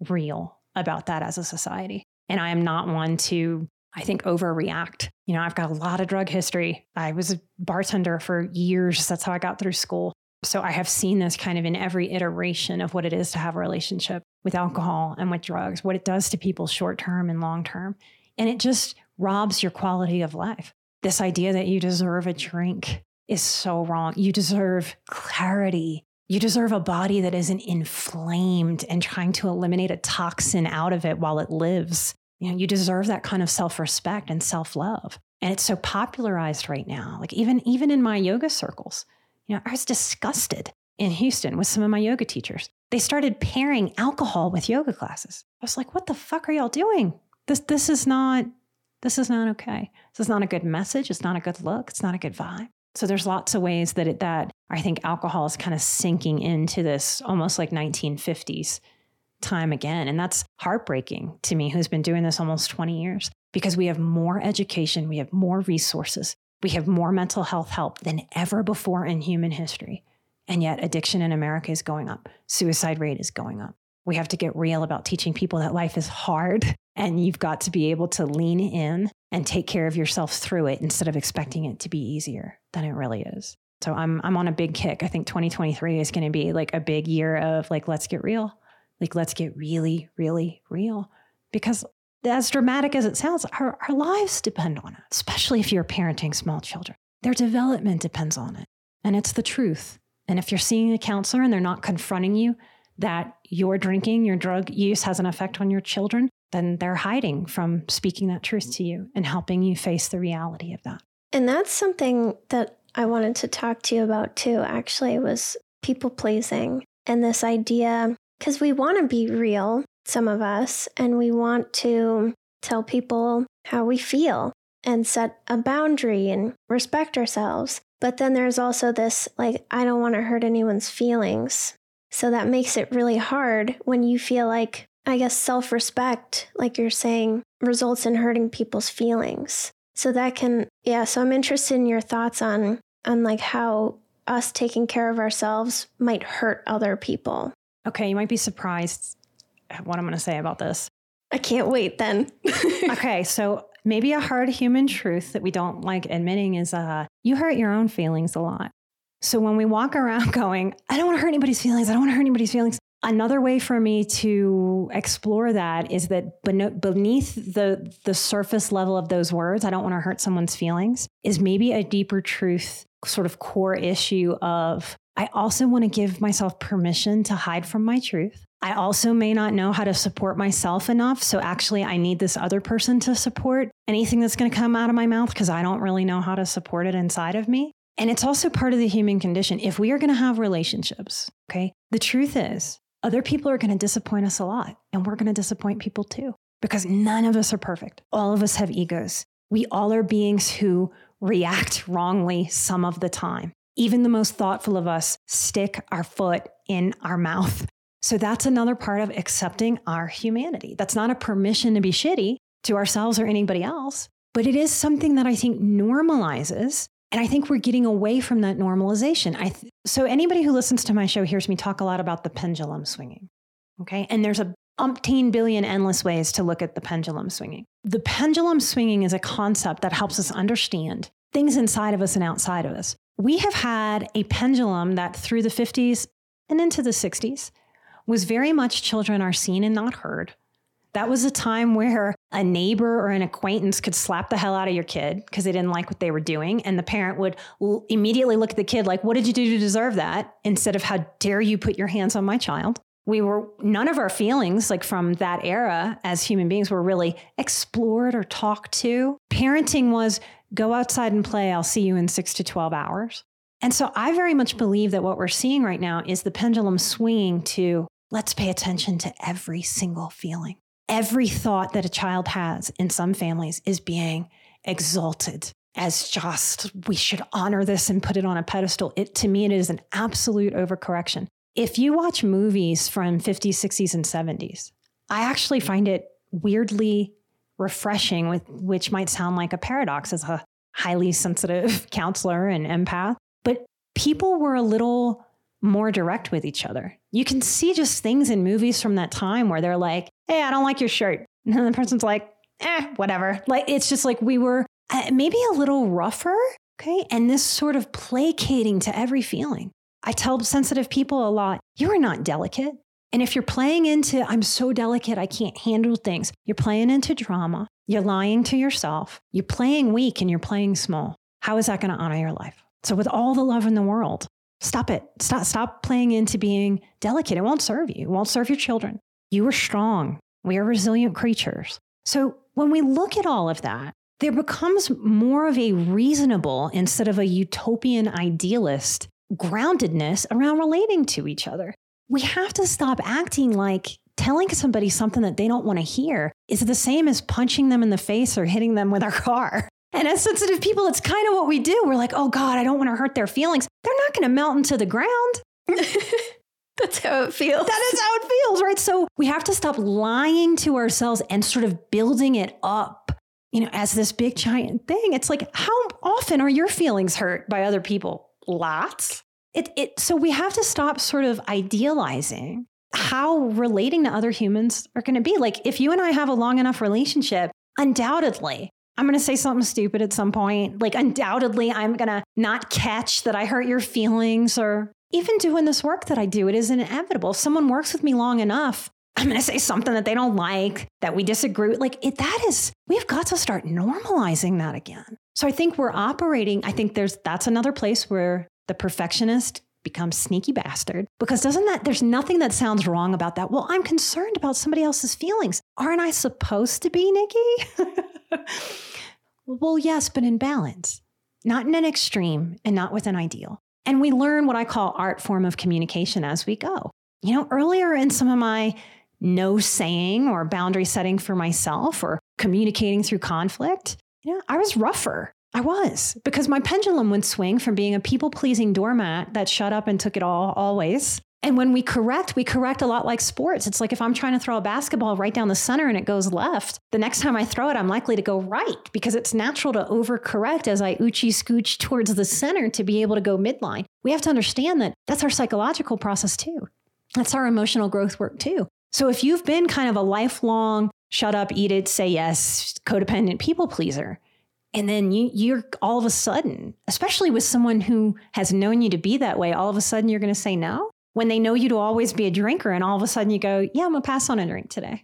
real about that as a society. And I am not one to, I think, overreact. You know, I've got a lot of drug history. I was a bartender for years. That's how I got through school. So I have seen this kind of in every iteration of what it is to have a relationship with alcohol and with drugs, what it does to people short term and long term. And it just robs your quality of life. This idea that you deserve a drink is so wrong. You deserve clarity you deserve a body that isn't inflamed and trying to eliminate a toxin out of it while it lives. You know, you deserve that kind of self-respect and self-love. And it's so popularized right now. Like even even in my yoga circles, you know, I was disgusted in Houston with some of my yoga teachers. They started pairing alcohol with yoga classes. I was like, "What the fuck are y'all doing? This this is not this is not okay. This is not a good message. It's not a good look. It's not a good vibe." So there's lots of ways that it, that I think alcohol is kind of sinking into this almost like 1950s time again. And that's heartbreaking to me, who's been doing this almost 20 years, because we have more education, we have more resources, we have more mental health help than ever before in human history. And yet, addiction in America is going up, suicide rate is going up. We have to get real about teaching people that life is hard and you've got to be able to lean in and take care of yourself through it instead of expecting it to be easier than it really is. So I'm I'm on a big kick. I think 2023 is going to be like a big year of like let's get real. Like let's get really really real because as dramatic as it sounds, our, our lives depend on it, especially if you're parenting small children. Their development depends on it. And it's the truth. And if you're seeing a counselor and they're not confronting you that your drinking, your drug use has an effect on your children, then they're hiding from speaking that truth to you and helping you face the reality of that. And that's something that I wanted to talk to you about too, actually, was people pleasing and this idea because we want to be real, some of us, and we want to tell people how we feel and set a boundary and respect ourselves. But then there's also this like, I don't want to hurt anyone's feelings. So that makes it really hard when you feel like, I guess, self respect, like you're saying, results in hurting people's feelings. So that can, yeah. So I'm interested in your thoughts on, on like how us taking care of ourselves might hurt other people. Okay, you might be surprised what I'm going to say about this. I can't wait then. okay, so maybe a hard human truth that we don't like admitting is uh, you hurt your own feelings a lot. So when we walk around going, I don't want to hurt anybody's feelings, I don't want to hurt anybody's feelings, Another way for me to explore that is that beneath the the surface level of those words, I don't want to hurt someone's feelings, is maybe a deeper truth, sort of core issue of I also want to give myself permission to hide from my truth. I also may not know how to support myself enough. So actually, I need this other person to support anything that's going to come out of my mouth because I don't really know how to support it inside of me. And it's also part of the human condition. If we are going to have relationships, okay, the truth is other people are going to disappoint us a lot, and we're going to disappoint people too, because none of us are perfect. All of us have egos. We all are beings who react wrongly some of the time. Even the most thoughtful of us stick our foot in our mouth. So that's another part of accepting our humanity. That's not a permission to be shitty to ourselves or anybody else, but it is something that I think normalizes and I think we're getting away from that normalization. I th- so anybody who listens to my show hears me talk a lot about the pendulum swinging. Okay. And there's a umpteen billion endless ways to look at the pendulum swinging. The pendulum swinging is a concept that helps us understand things inside of us and outside of us. We have had a pendulum that through the 50s and into the 60s was very much children are seen and not heard. That was a time where a neighbor or an acquaintance could slap the hell out of your kid because they didn't like what they were doing. And the parent would l- immediately look at the kid like, What did you do to deserve that? Instead of, How dare you put your hands on my child? We were, none of our feelings, like from that era as human beings, were really explored or talked to. Parenting was go outside and play. I'll see you in six to 12 hours. And so I very much believe that what we're seeing right now is the pendulum swinging to let's pay attention to every single feeling every thought that a child has in some families is being exalted as just we should honor this and put it on a pedestal. It to me it is an absolute overcorrection. If you watch movies from 50s, 60s and 70s, I actually find it weirdly refreshing with which might sound like a paradox as a highly sensitive counselor and empath, but people were a little more direct with each other. You can see just things in movies from that time where they're like, hey, I don't like your shirt. And the person's like, eh, whatever. Like, it's just like we were uh, maybe a little rougher. Okay. And this sort of placating to every feeling. I tell sensitive people a lot, you are not delicate. And if you're playing into, I'm so delicate, I can't handle things, you're playing into drama, you're lying to yourself, you're playing weak and you're playing small. How is that going to honor your life? So, with all the love in the world, stop it. Stop, stop playing into being delicate. It won't serve you, it won't serve your children. You are strong. We are resilient creatures. So when we look at all of that, there becomes more of a reasonable instead of a utopian idealist groundedness around relating to each other. We have to stop acting like telling somebody something that they don't want to hear is the same as punching them in the face or hitting them with our car. And as sensitive people, it's kind of what we do. We're like, oh God, I don't want to hurt their feelings. They're not going to melt into the ground. That's how it feels. That is how it feels, right? So we have to stop lying to ourselves and sort of building it up, you know, as this big giant thing. It's like, how often are your feelings hurt by other people? Lots. It, it, so we have to stop sort of idealizing how relating to other humans are going to be. Like, if you and I have a long enough relationship, undoubtedly, I'm going to say something stupid at some point. Like, undoubtedly, I'm going to not catch that I hurt your feelings or even doing this work that I do, it is inevitable. If someone works with me long enough, I'm going to say something that they don't like, that we disagree with. Like it, that is, we've got to start normalizing that again. So I think we're operating, I think there's, that's another place where the perfectionist becomes sneaky bastard because doesn't that, there's nothing that sounds wrong about that. Well, I'm concerned about somebody else's feelings. Aren't I supposed to be, Nikki? well, yes, but in balance, not in an extreme and not with an ideal. And we learn what I call art form of communication as we go. You know, earlier in some of my no saying or boundary setting for myself or communicating through conflict, you know, I was rougher. I was because my pendulum would swing from being a people pleasing doormat that shut up and took it all always. And when we correct, we correct a lot like sports. It's like if I'm trying to throw a basketball right down the center and it goes left, the next time I throw it, I'm likely to go right because it's natural to overcorrect as I oochie scooch towards the center to be able to go midline. We have to understand that that's our psychological process too. That's our emotional growth work too. So if you've been kind of a lifelong shut up, eat it, say yes, codependent people pleaser, and then you, you're all of a sudden, especially with someone who has known you to be that way, all of a sudden you're going to say no. When they know you to always be a drinker, and all of a sudden you go, Yeah, I'm going to pass on a drink today.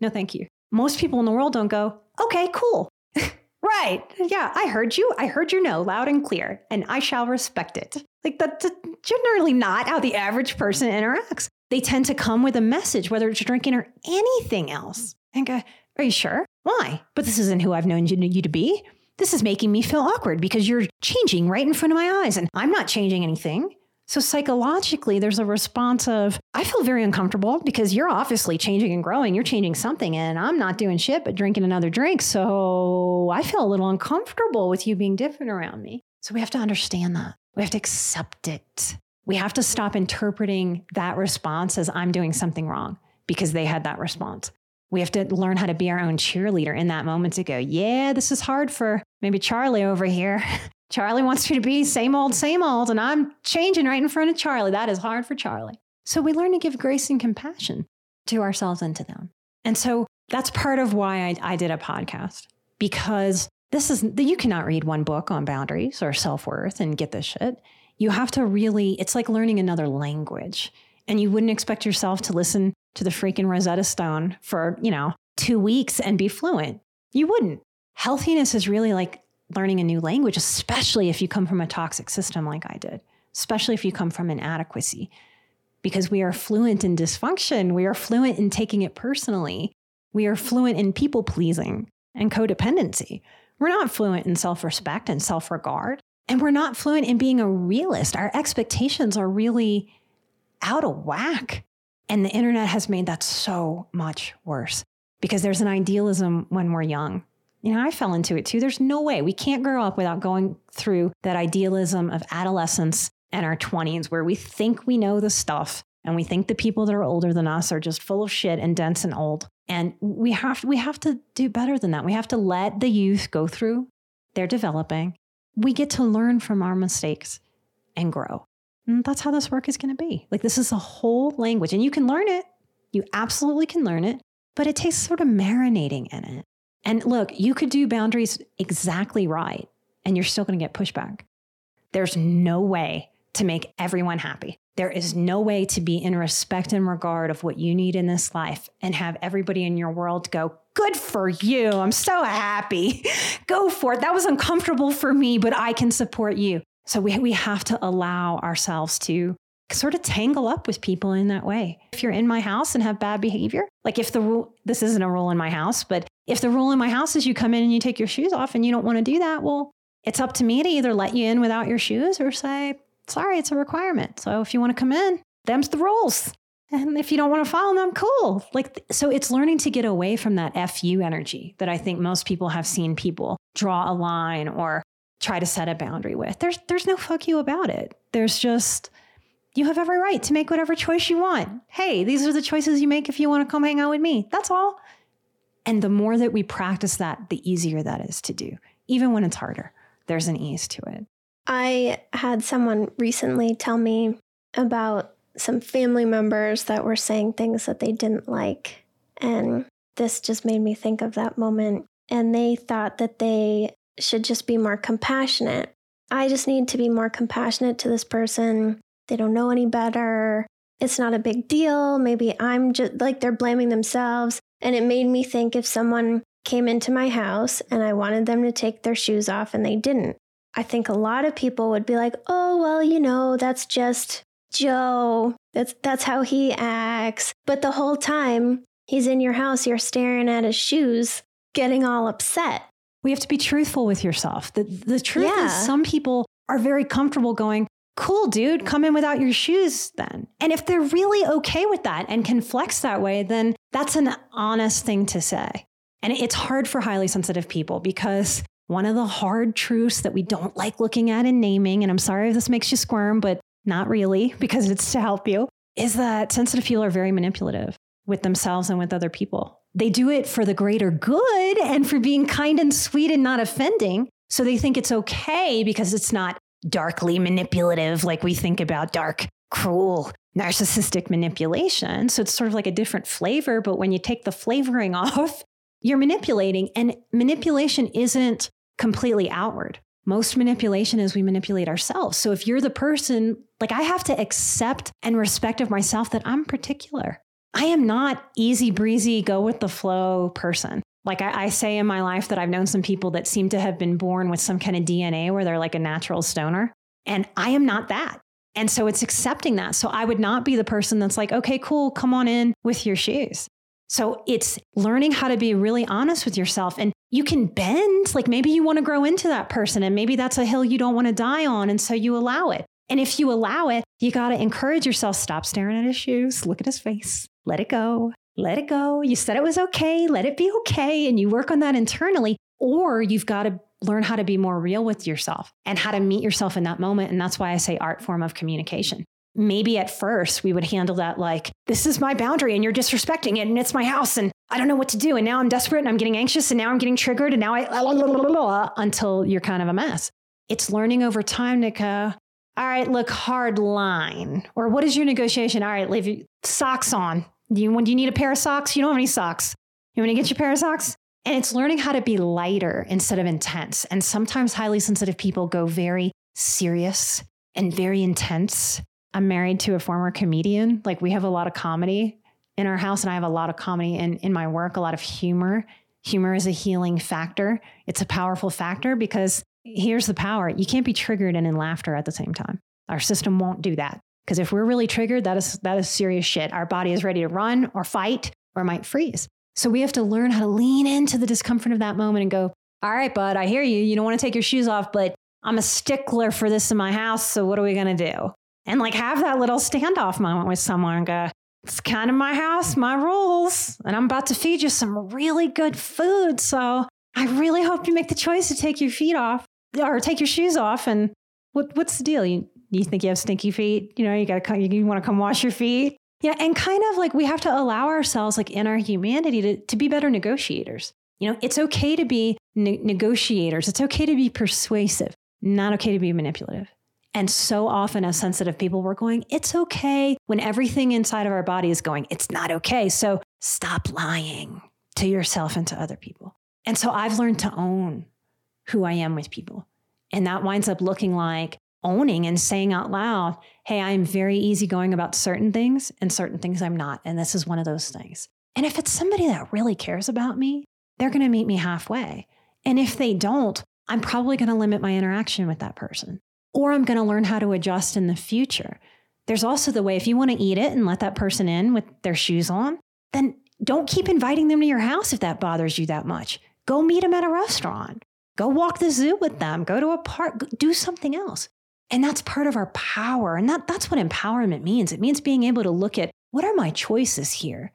No, thank you. Most people in the world don't go, Okay, cool. right. Yeah, I heard you. I heard your no loud and clear, and I shall respect it. Like that's generally not how the average person interacts they tend to come with a message, whether it's drinking or anything else, and go, Are you sure? Why? But this isn't who I've known you to be. This is making me feel awkward because you're changing right in front of my eyes and I'm not changing anything. So psychologically, there's a response of, I feel very uncomfortable because you're obviously changing and growing. You're changing something, and I'm not doing shit but drinking another drink. So I feel a little uncomfortable with you being different around me. So we have to understand that. We have to accept it. We have to stop interpreting that response as I'm doing something wrong because they had that response. We have to learn how to be our own cheerleader in that moment to go, yeah, this is hard for maybe Charlie over here. Charlie wants me to be same old, same old, and I'm changing right in front of Charlie. That is hard for Charlie. So we learn to give grace and compassion to ourselves and to them. And so that's part of why I, I did a podcast because this is, you cannot read one book on boundaries or self worth and get this shit you have to really, it's like learning another language. And you wouldn't expect yourself to listen to the freaking Rosetta Stone for, you know, two weeks and be fluent. You wouldn't. Healthiness is really like learning a new language, especially if you come from a toxic system like I did, especially if you come from inadequacy, because we are fluent in dysfunction. We are fluent in taking it personally. We are fluent in people pleasing and codependency. We're not fluent in self respect and self regard. And we're not fluent in being a realist. Our expectations are really out of whack. And the internet has made that so much worse because there's an idealism when we're young. You know, I fell into it too. There's no way we can't grow up without going through that idealism of adolescence and our 20s where we think we know the stuff and we think the people that are older than us are just full of shit and dense and old. And we have we have to do better than that. We have to let the youth go through their developing we get to learn from our mistakes and grow. And that's how this work is going to be. Like, this is a whole language, and you can learn it. You absolutely can learn it, but it takes sort of marinating in it. And look, you could do boundaries exactly right, and you're still going to get pushback. There's no way to make everyone happy. There is no way to be in respect and regard of what you need in this life and have everybody in your world go, Good for you. I'm so happy. Go for it. That was uncomfortable for me, but I can support you. So we, we have to allow ourselves to sort of tangle up with people in that way. If you're in my house and have bad behavior, like if the rule, this isn't a rule in my house, but if the rule in my house is you come in and you take your shoes off and you don't want to do that, well, it's up to me to either let you in without your shoes or say, sorry, it's a requirement. So if you want to come in, them's the rules. And if you don't want to follow them, cool. Like, so it's learning to get away from that FU energy that I think most people have seen people draw a line or try to set a boundary with. There's, there's no fuck you about it. There's just, you have every right to make whatever choice you want. Hey, these are the choices you make if you want to come hang out with me. That's all. And the more that we practice that, the easier that is to do. Even when it's harder, there's an ease to it. I had someone recently tell me about some family members that were saying things that they didn't like. And this just made me think of that moment. And they thought that they should just be more compassionate. I just need to be more compassionate to this person. They don't know any better. it's not a big deal. Maybe I'm just like they're blaming themselves. And it made me think if someone came into my house and I wanted them to take their shoes off and they didn't, I think a lot of people would be like, oh, well, you know, that's just Joe. That's, that's how he acts. But the whole time he's in your house, you're staring at his shoes, getting all upset. We have to be truthful with yourself. The, the truth yeah. is, some people are very comfortable going, cool, dude, come in without your shoes then. And if they're really okay with that and can flex that way, then that's an honest thing to say. And it's hard for highly sensitive people because one of the hard truths that we don't like looking at and naming, and I'm sorry if this makes you squirm, but not really because it's to help you, is that sensitive people are very manipulative with themselves and with other people. They do it for the greater good and for being kind and sweet and not offending. So they think it's okay because it's not darkly manipulative like we think about dark, cruel, narcissistic manipulation. So it's sort of like a different flavor. But when you take the flavoring off, you're manipulating. And manipulation isn't completely outward. Most manipulation is we manipulate ourselves. So if you're the person, like I have to accept and respect of myself that I'm particular. I am not easy breezy, go with the flow person. Like I, I, say in my life that I've known some people that seem to have been born with some kind of DNA where they're like a natural stoner. And I am not that. And so it's accepting that. So I would not be the person that's like, okay, cool, come on in with your shoes. So it's learning how to be really honest with yourself. And you can bend, like maybe you want to grow into that person, and maybe that's a hill you don't want to die on. And so you allow it. And if you allow it, you got to encourage yourself stop staring at his shoes, look at his face, let it go, let it go. You said it was okay, let it be okay. And you work on that internally. Or you've got to learn how to be more real with yourself and how to meet yourself in that moment. And that's why I say art form of communication maybe at first we would handle that like, this is my boundary and you're disrespecting it and it's my house and I don't know what to do. And now I'm desperate and I'm getting anxious and now I'm getting triggered and now I, blah, until you're kind of a mess. It's learning over time Nika. all right, look, hard line. Or what is your negotiation? All right, leave socks on. Do you, do you need a pair of socks? You don't have any socks. You want to get your pair of socks? And it's learning how to be lighter instead of intense. And sometimes highly sensitive people go very serious and very intense I'm married to a former comedian. Like we have a lot of comedy in our house, and I have a lot of comedy in, in my work, a lot of humor. Humor is a healing factor. It's a powerful factor because here's the power you can't be triggered and in laughter at the same time. Our system won't do that. Because if we're really triggered, that is that is serious shit. Our body is ready to run or fight or might freeze. So we have to learn how to lean into the discomfort of that moment and go, all right, bud, I hear you. You don't want to take your shoes off, but I'm a stickler for this in my house. So what are we going to do? and like have that little standoff moment with someone and go, it's kind of my house, my rules, and I'm about to feed you some really good food. So I really hope you make the choice to take your feet off or take your shoes off. And what, what's the deal? You, you think you have stinky feet? You know, you got to you, you want to come wash your feet. Yeah. And kind of like we have to allow ourselves, like in our humanity, to, to be better negotiators. You know, it's okay to be ne- negotiators. It's okay to be persuasive, not okay to be manipulative. And so often, as sensitive people, we're going, it's okay when everything inside of our body is going, it's not okay. So stop lying to yourself and to other people. And so I've learned to own who I am with people. And that winds up looking like owning and saying out loud, hey, I'm very easygoing about certain things and certain things I'm not. And this is one of those things. And if it's somebody that really cares about me, they're going to meet me halfway. And if they don't, I'm probably going to limit my interaction with that person or I'm going to learn how to adjust in the future. There's also the way if you want to eat it and let that person in with their shoes on, then don't keep inviting them to your house if that bothers you that much. Go meet them at a restaurant. Go walk the zoo with them. Go to a park. Do something else. And that's part of our power. And that, that's what empowerment means. It means being able to look at what are my choices here?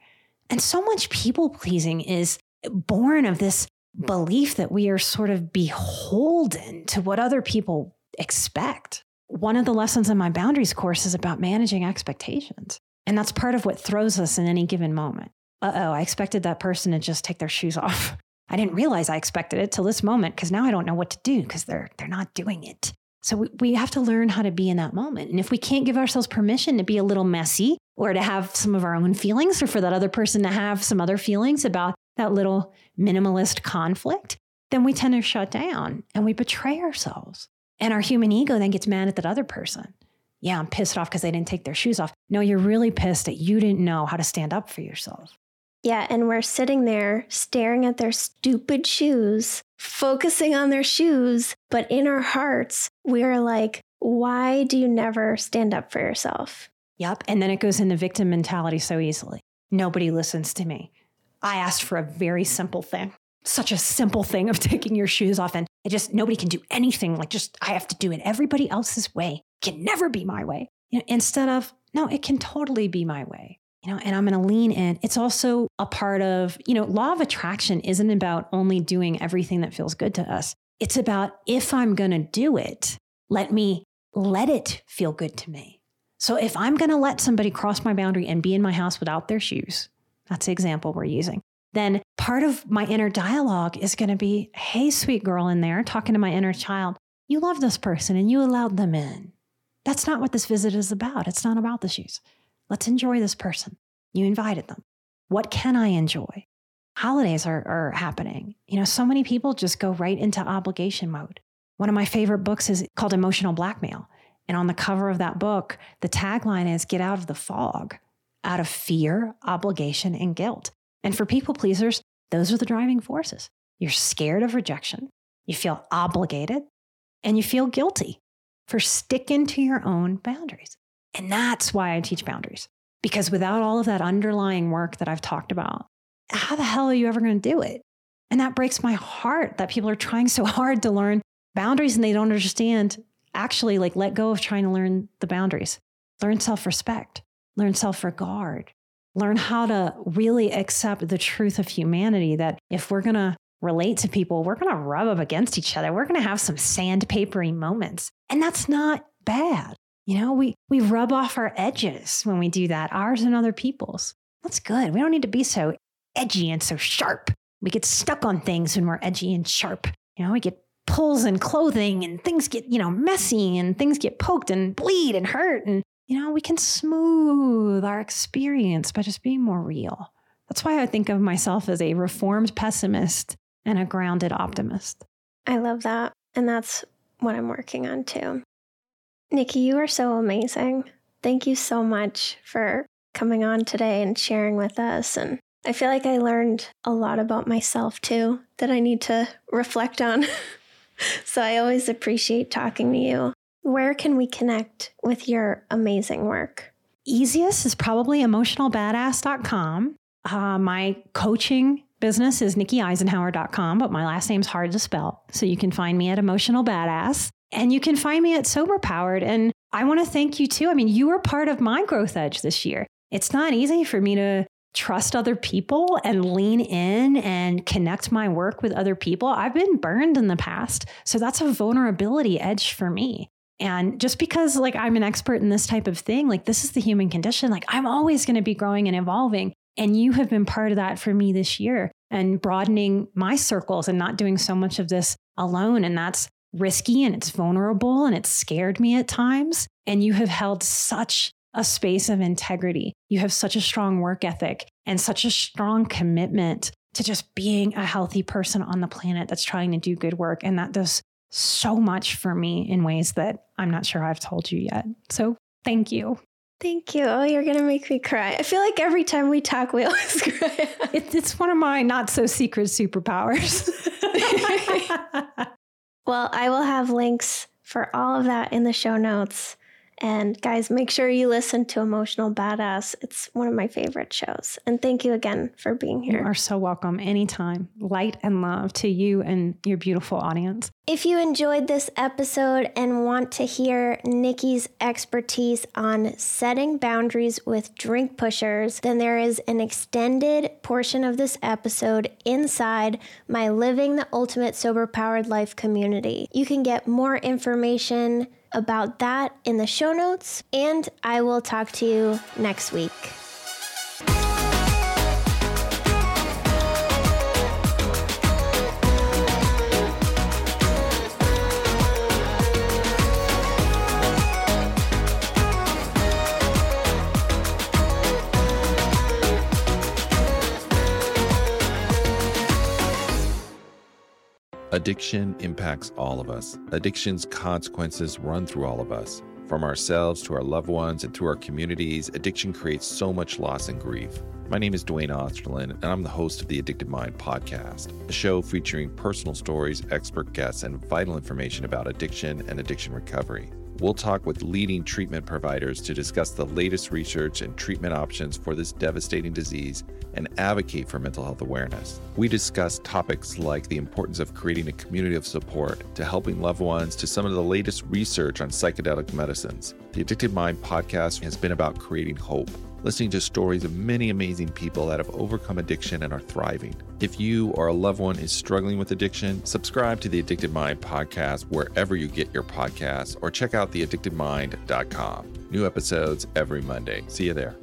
And so much people pleasing is born of this belief that we are sort of beholden to what other people expect. One of the lessons in my boundaries course is about managing expectations. And that's part of what throws us in any given moment. Uh oh, I expected that person to just take their shoes off. I didn't realize I expected it till this moment because now I don't know what to do because they're they're not doing it. So we, we have to learn how to be in that moment. And if we can't give ourselves permission to be a little messy or to have some of our own feelings or for that other person to have some other feelings about that little minimalist conflict, then we tend to shut down and we betray ourselves. And our human ego then gets mad at that other person. Yeah, I'm pissed off because they didn't take their shoes off. No, you're really pissed that you didn't know how to stand up for yourself. Yeah, and we're sitting there staring at their stupid shoes, focusing on their shoes, but in our hearts, we're like, why do you never stand up for yourself? Yep. And then it goes into victim mentality so easily. Nobody listens to me. I asked for a very simple thing, such a simple thing of taking your shoes off. And it just, nobody can do anything. Like, just, I have to do it everybody else's way. It can never be my way. You know, instead of, no, it can totally be my way you know, and I'm going to lean in. It's also a part of, you know, law of attraction isn't about only doing everything that feels good to us. It's about if I'm going to do it, let me let it feel good to me. So if I'm going to let somebody cross my boundary and be in my house without their shoes, that's the example we're using. Then part of my inner dialogue is going to be, hey, sweet girl in there, talking to my inner child, you love this person and you allowed them in. That's not what this visit is about. It's not about the shoes. Let's enjoy this person. You invited them. What can I enjoy? Holidays are, are happening. You know, so many people just go right into obligation mode. One of my favorite books is called Emotional Blackmail. And on the cover of that book, the tagline is Get out of the fog, out of fear, obligation, and guilt. And for people pleasers, those are the driving forces. You're scared of rejection, you feel obligated, and you feel guilty for sticking to your own boundaries. And that's why I teach boundaries. Because without all of that underlying work that I've talked about, how the hell are you ever going to do it? And that breaks my heart that people are trying so hard to learn boundaries and they don't understand actually like let go of trying to learn the boundaries. Learn self-respect, learn self-regard, learn how to really accept the truth of humanity that if we're going to relate to people, we're going to rub up against each other. We're going to have some sandpapery moments. And that's not bad. You know, we, we rub off our edges when we do that, ours and other people's. That's good. We don't need to be so edgy and so sharp. We get stuck on things when we're edgy and sharp. You know, we get pulls in clothing and things get, you know, messy and things get poked and bleed and hurt. And, you know, we can smooth our experience by just being more real. That's why I think of myself as a reformed pessimist and a grounded optimist. I love that. And that's what I'm working on too. Nikki, you are so amazing. Thank you so much for coming on today and sharing with us. And I feel like I learned a lot about myself too that I need to reflect on. so I always appreciate talking to you. Where can we connect with your amazing work? Easiest is probably emotionalbadass.com. Uh, my coaching business is nikkieisenhauer.com, but my last name's hard to spell. So you can find me at Emotional Badass. And you can find me at Sober Powered. And I want to thank you too. I mean, you were part of my growth edge this year. It's not easy for me to trust other people and lean in and connect my work with other people. I've been burned in the past. So that's a vulnerability edge for me. And just because like I'm an expert in this type of thing, like this is the human condition, like I'm always going to be growing and evolving. And you have been part of that for me this year and broadening my circles and not doing so much of this alone. And that's risky and it's vulnerable and it's scared me at times. And you have held such a space of integrity. You have such a strong work ethic and such a strong commitment to just being a healthy person on the planet that's trying to do good work. And that does so much for me in ways that I'm not sure I've told you yet. So thank you. Thank you. Oh, you're going to make me cry. I feel like every time we talk, we always cry. it, it's one of my not so secret superpowers. Well, I will have links for all of that in the show notes. And guys, make sure you listen to Emotional Badass. It's one of my favorite shows. And thank you again for being here. You are so welcome anytime. Light and love to you and your beautiful audience. If you enjoyed this episode and want to hear Nikki's expertise on setting boundaries with drink pushers, then there is an extended portion of this episode inside my Living the Ultimate Sober Powered Life community. You can get more information about that in the show notes, and I will talk to you next week. Addiction impacts all of us. Addiction's consequences run through all of us. From ourselves to our loved ones and through our communities, addiction creates so much loss and grief. My name is Duane Osterlind, and I'm the host of the Addicted Mind podcast, a show featuring personal stories, expert guests, and vital information about addiction and addiction recovery. We'll talk with leading treatment providers to discuss the latest research and treatment options for this devastating disease and advocate for mental health awareness. We discuss topics like the importance of creating a community of support to helping loved ones to some of the latest research on psychedelic medicines. The Addicted Mind podcast has been about creating hope listening to stories of many amazing people that have overcome addiction and are thriving. If you or a loved one is struggling with addiction, subscribe to the Addicted Mind podcast wherever you get your podcasts or check out theaddictedmind.com. New episodes every Monday. See you there.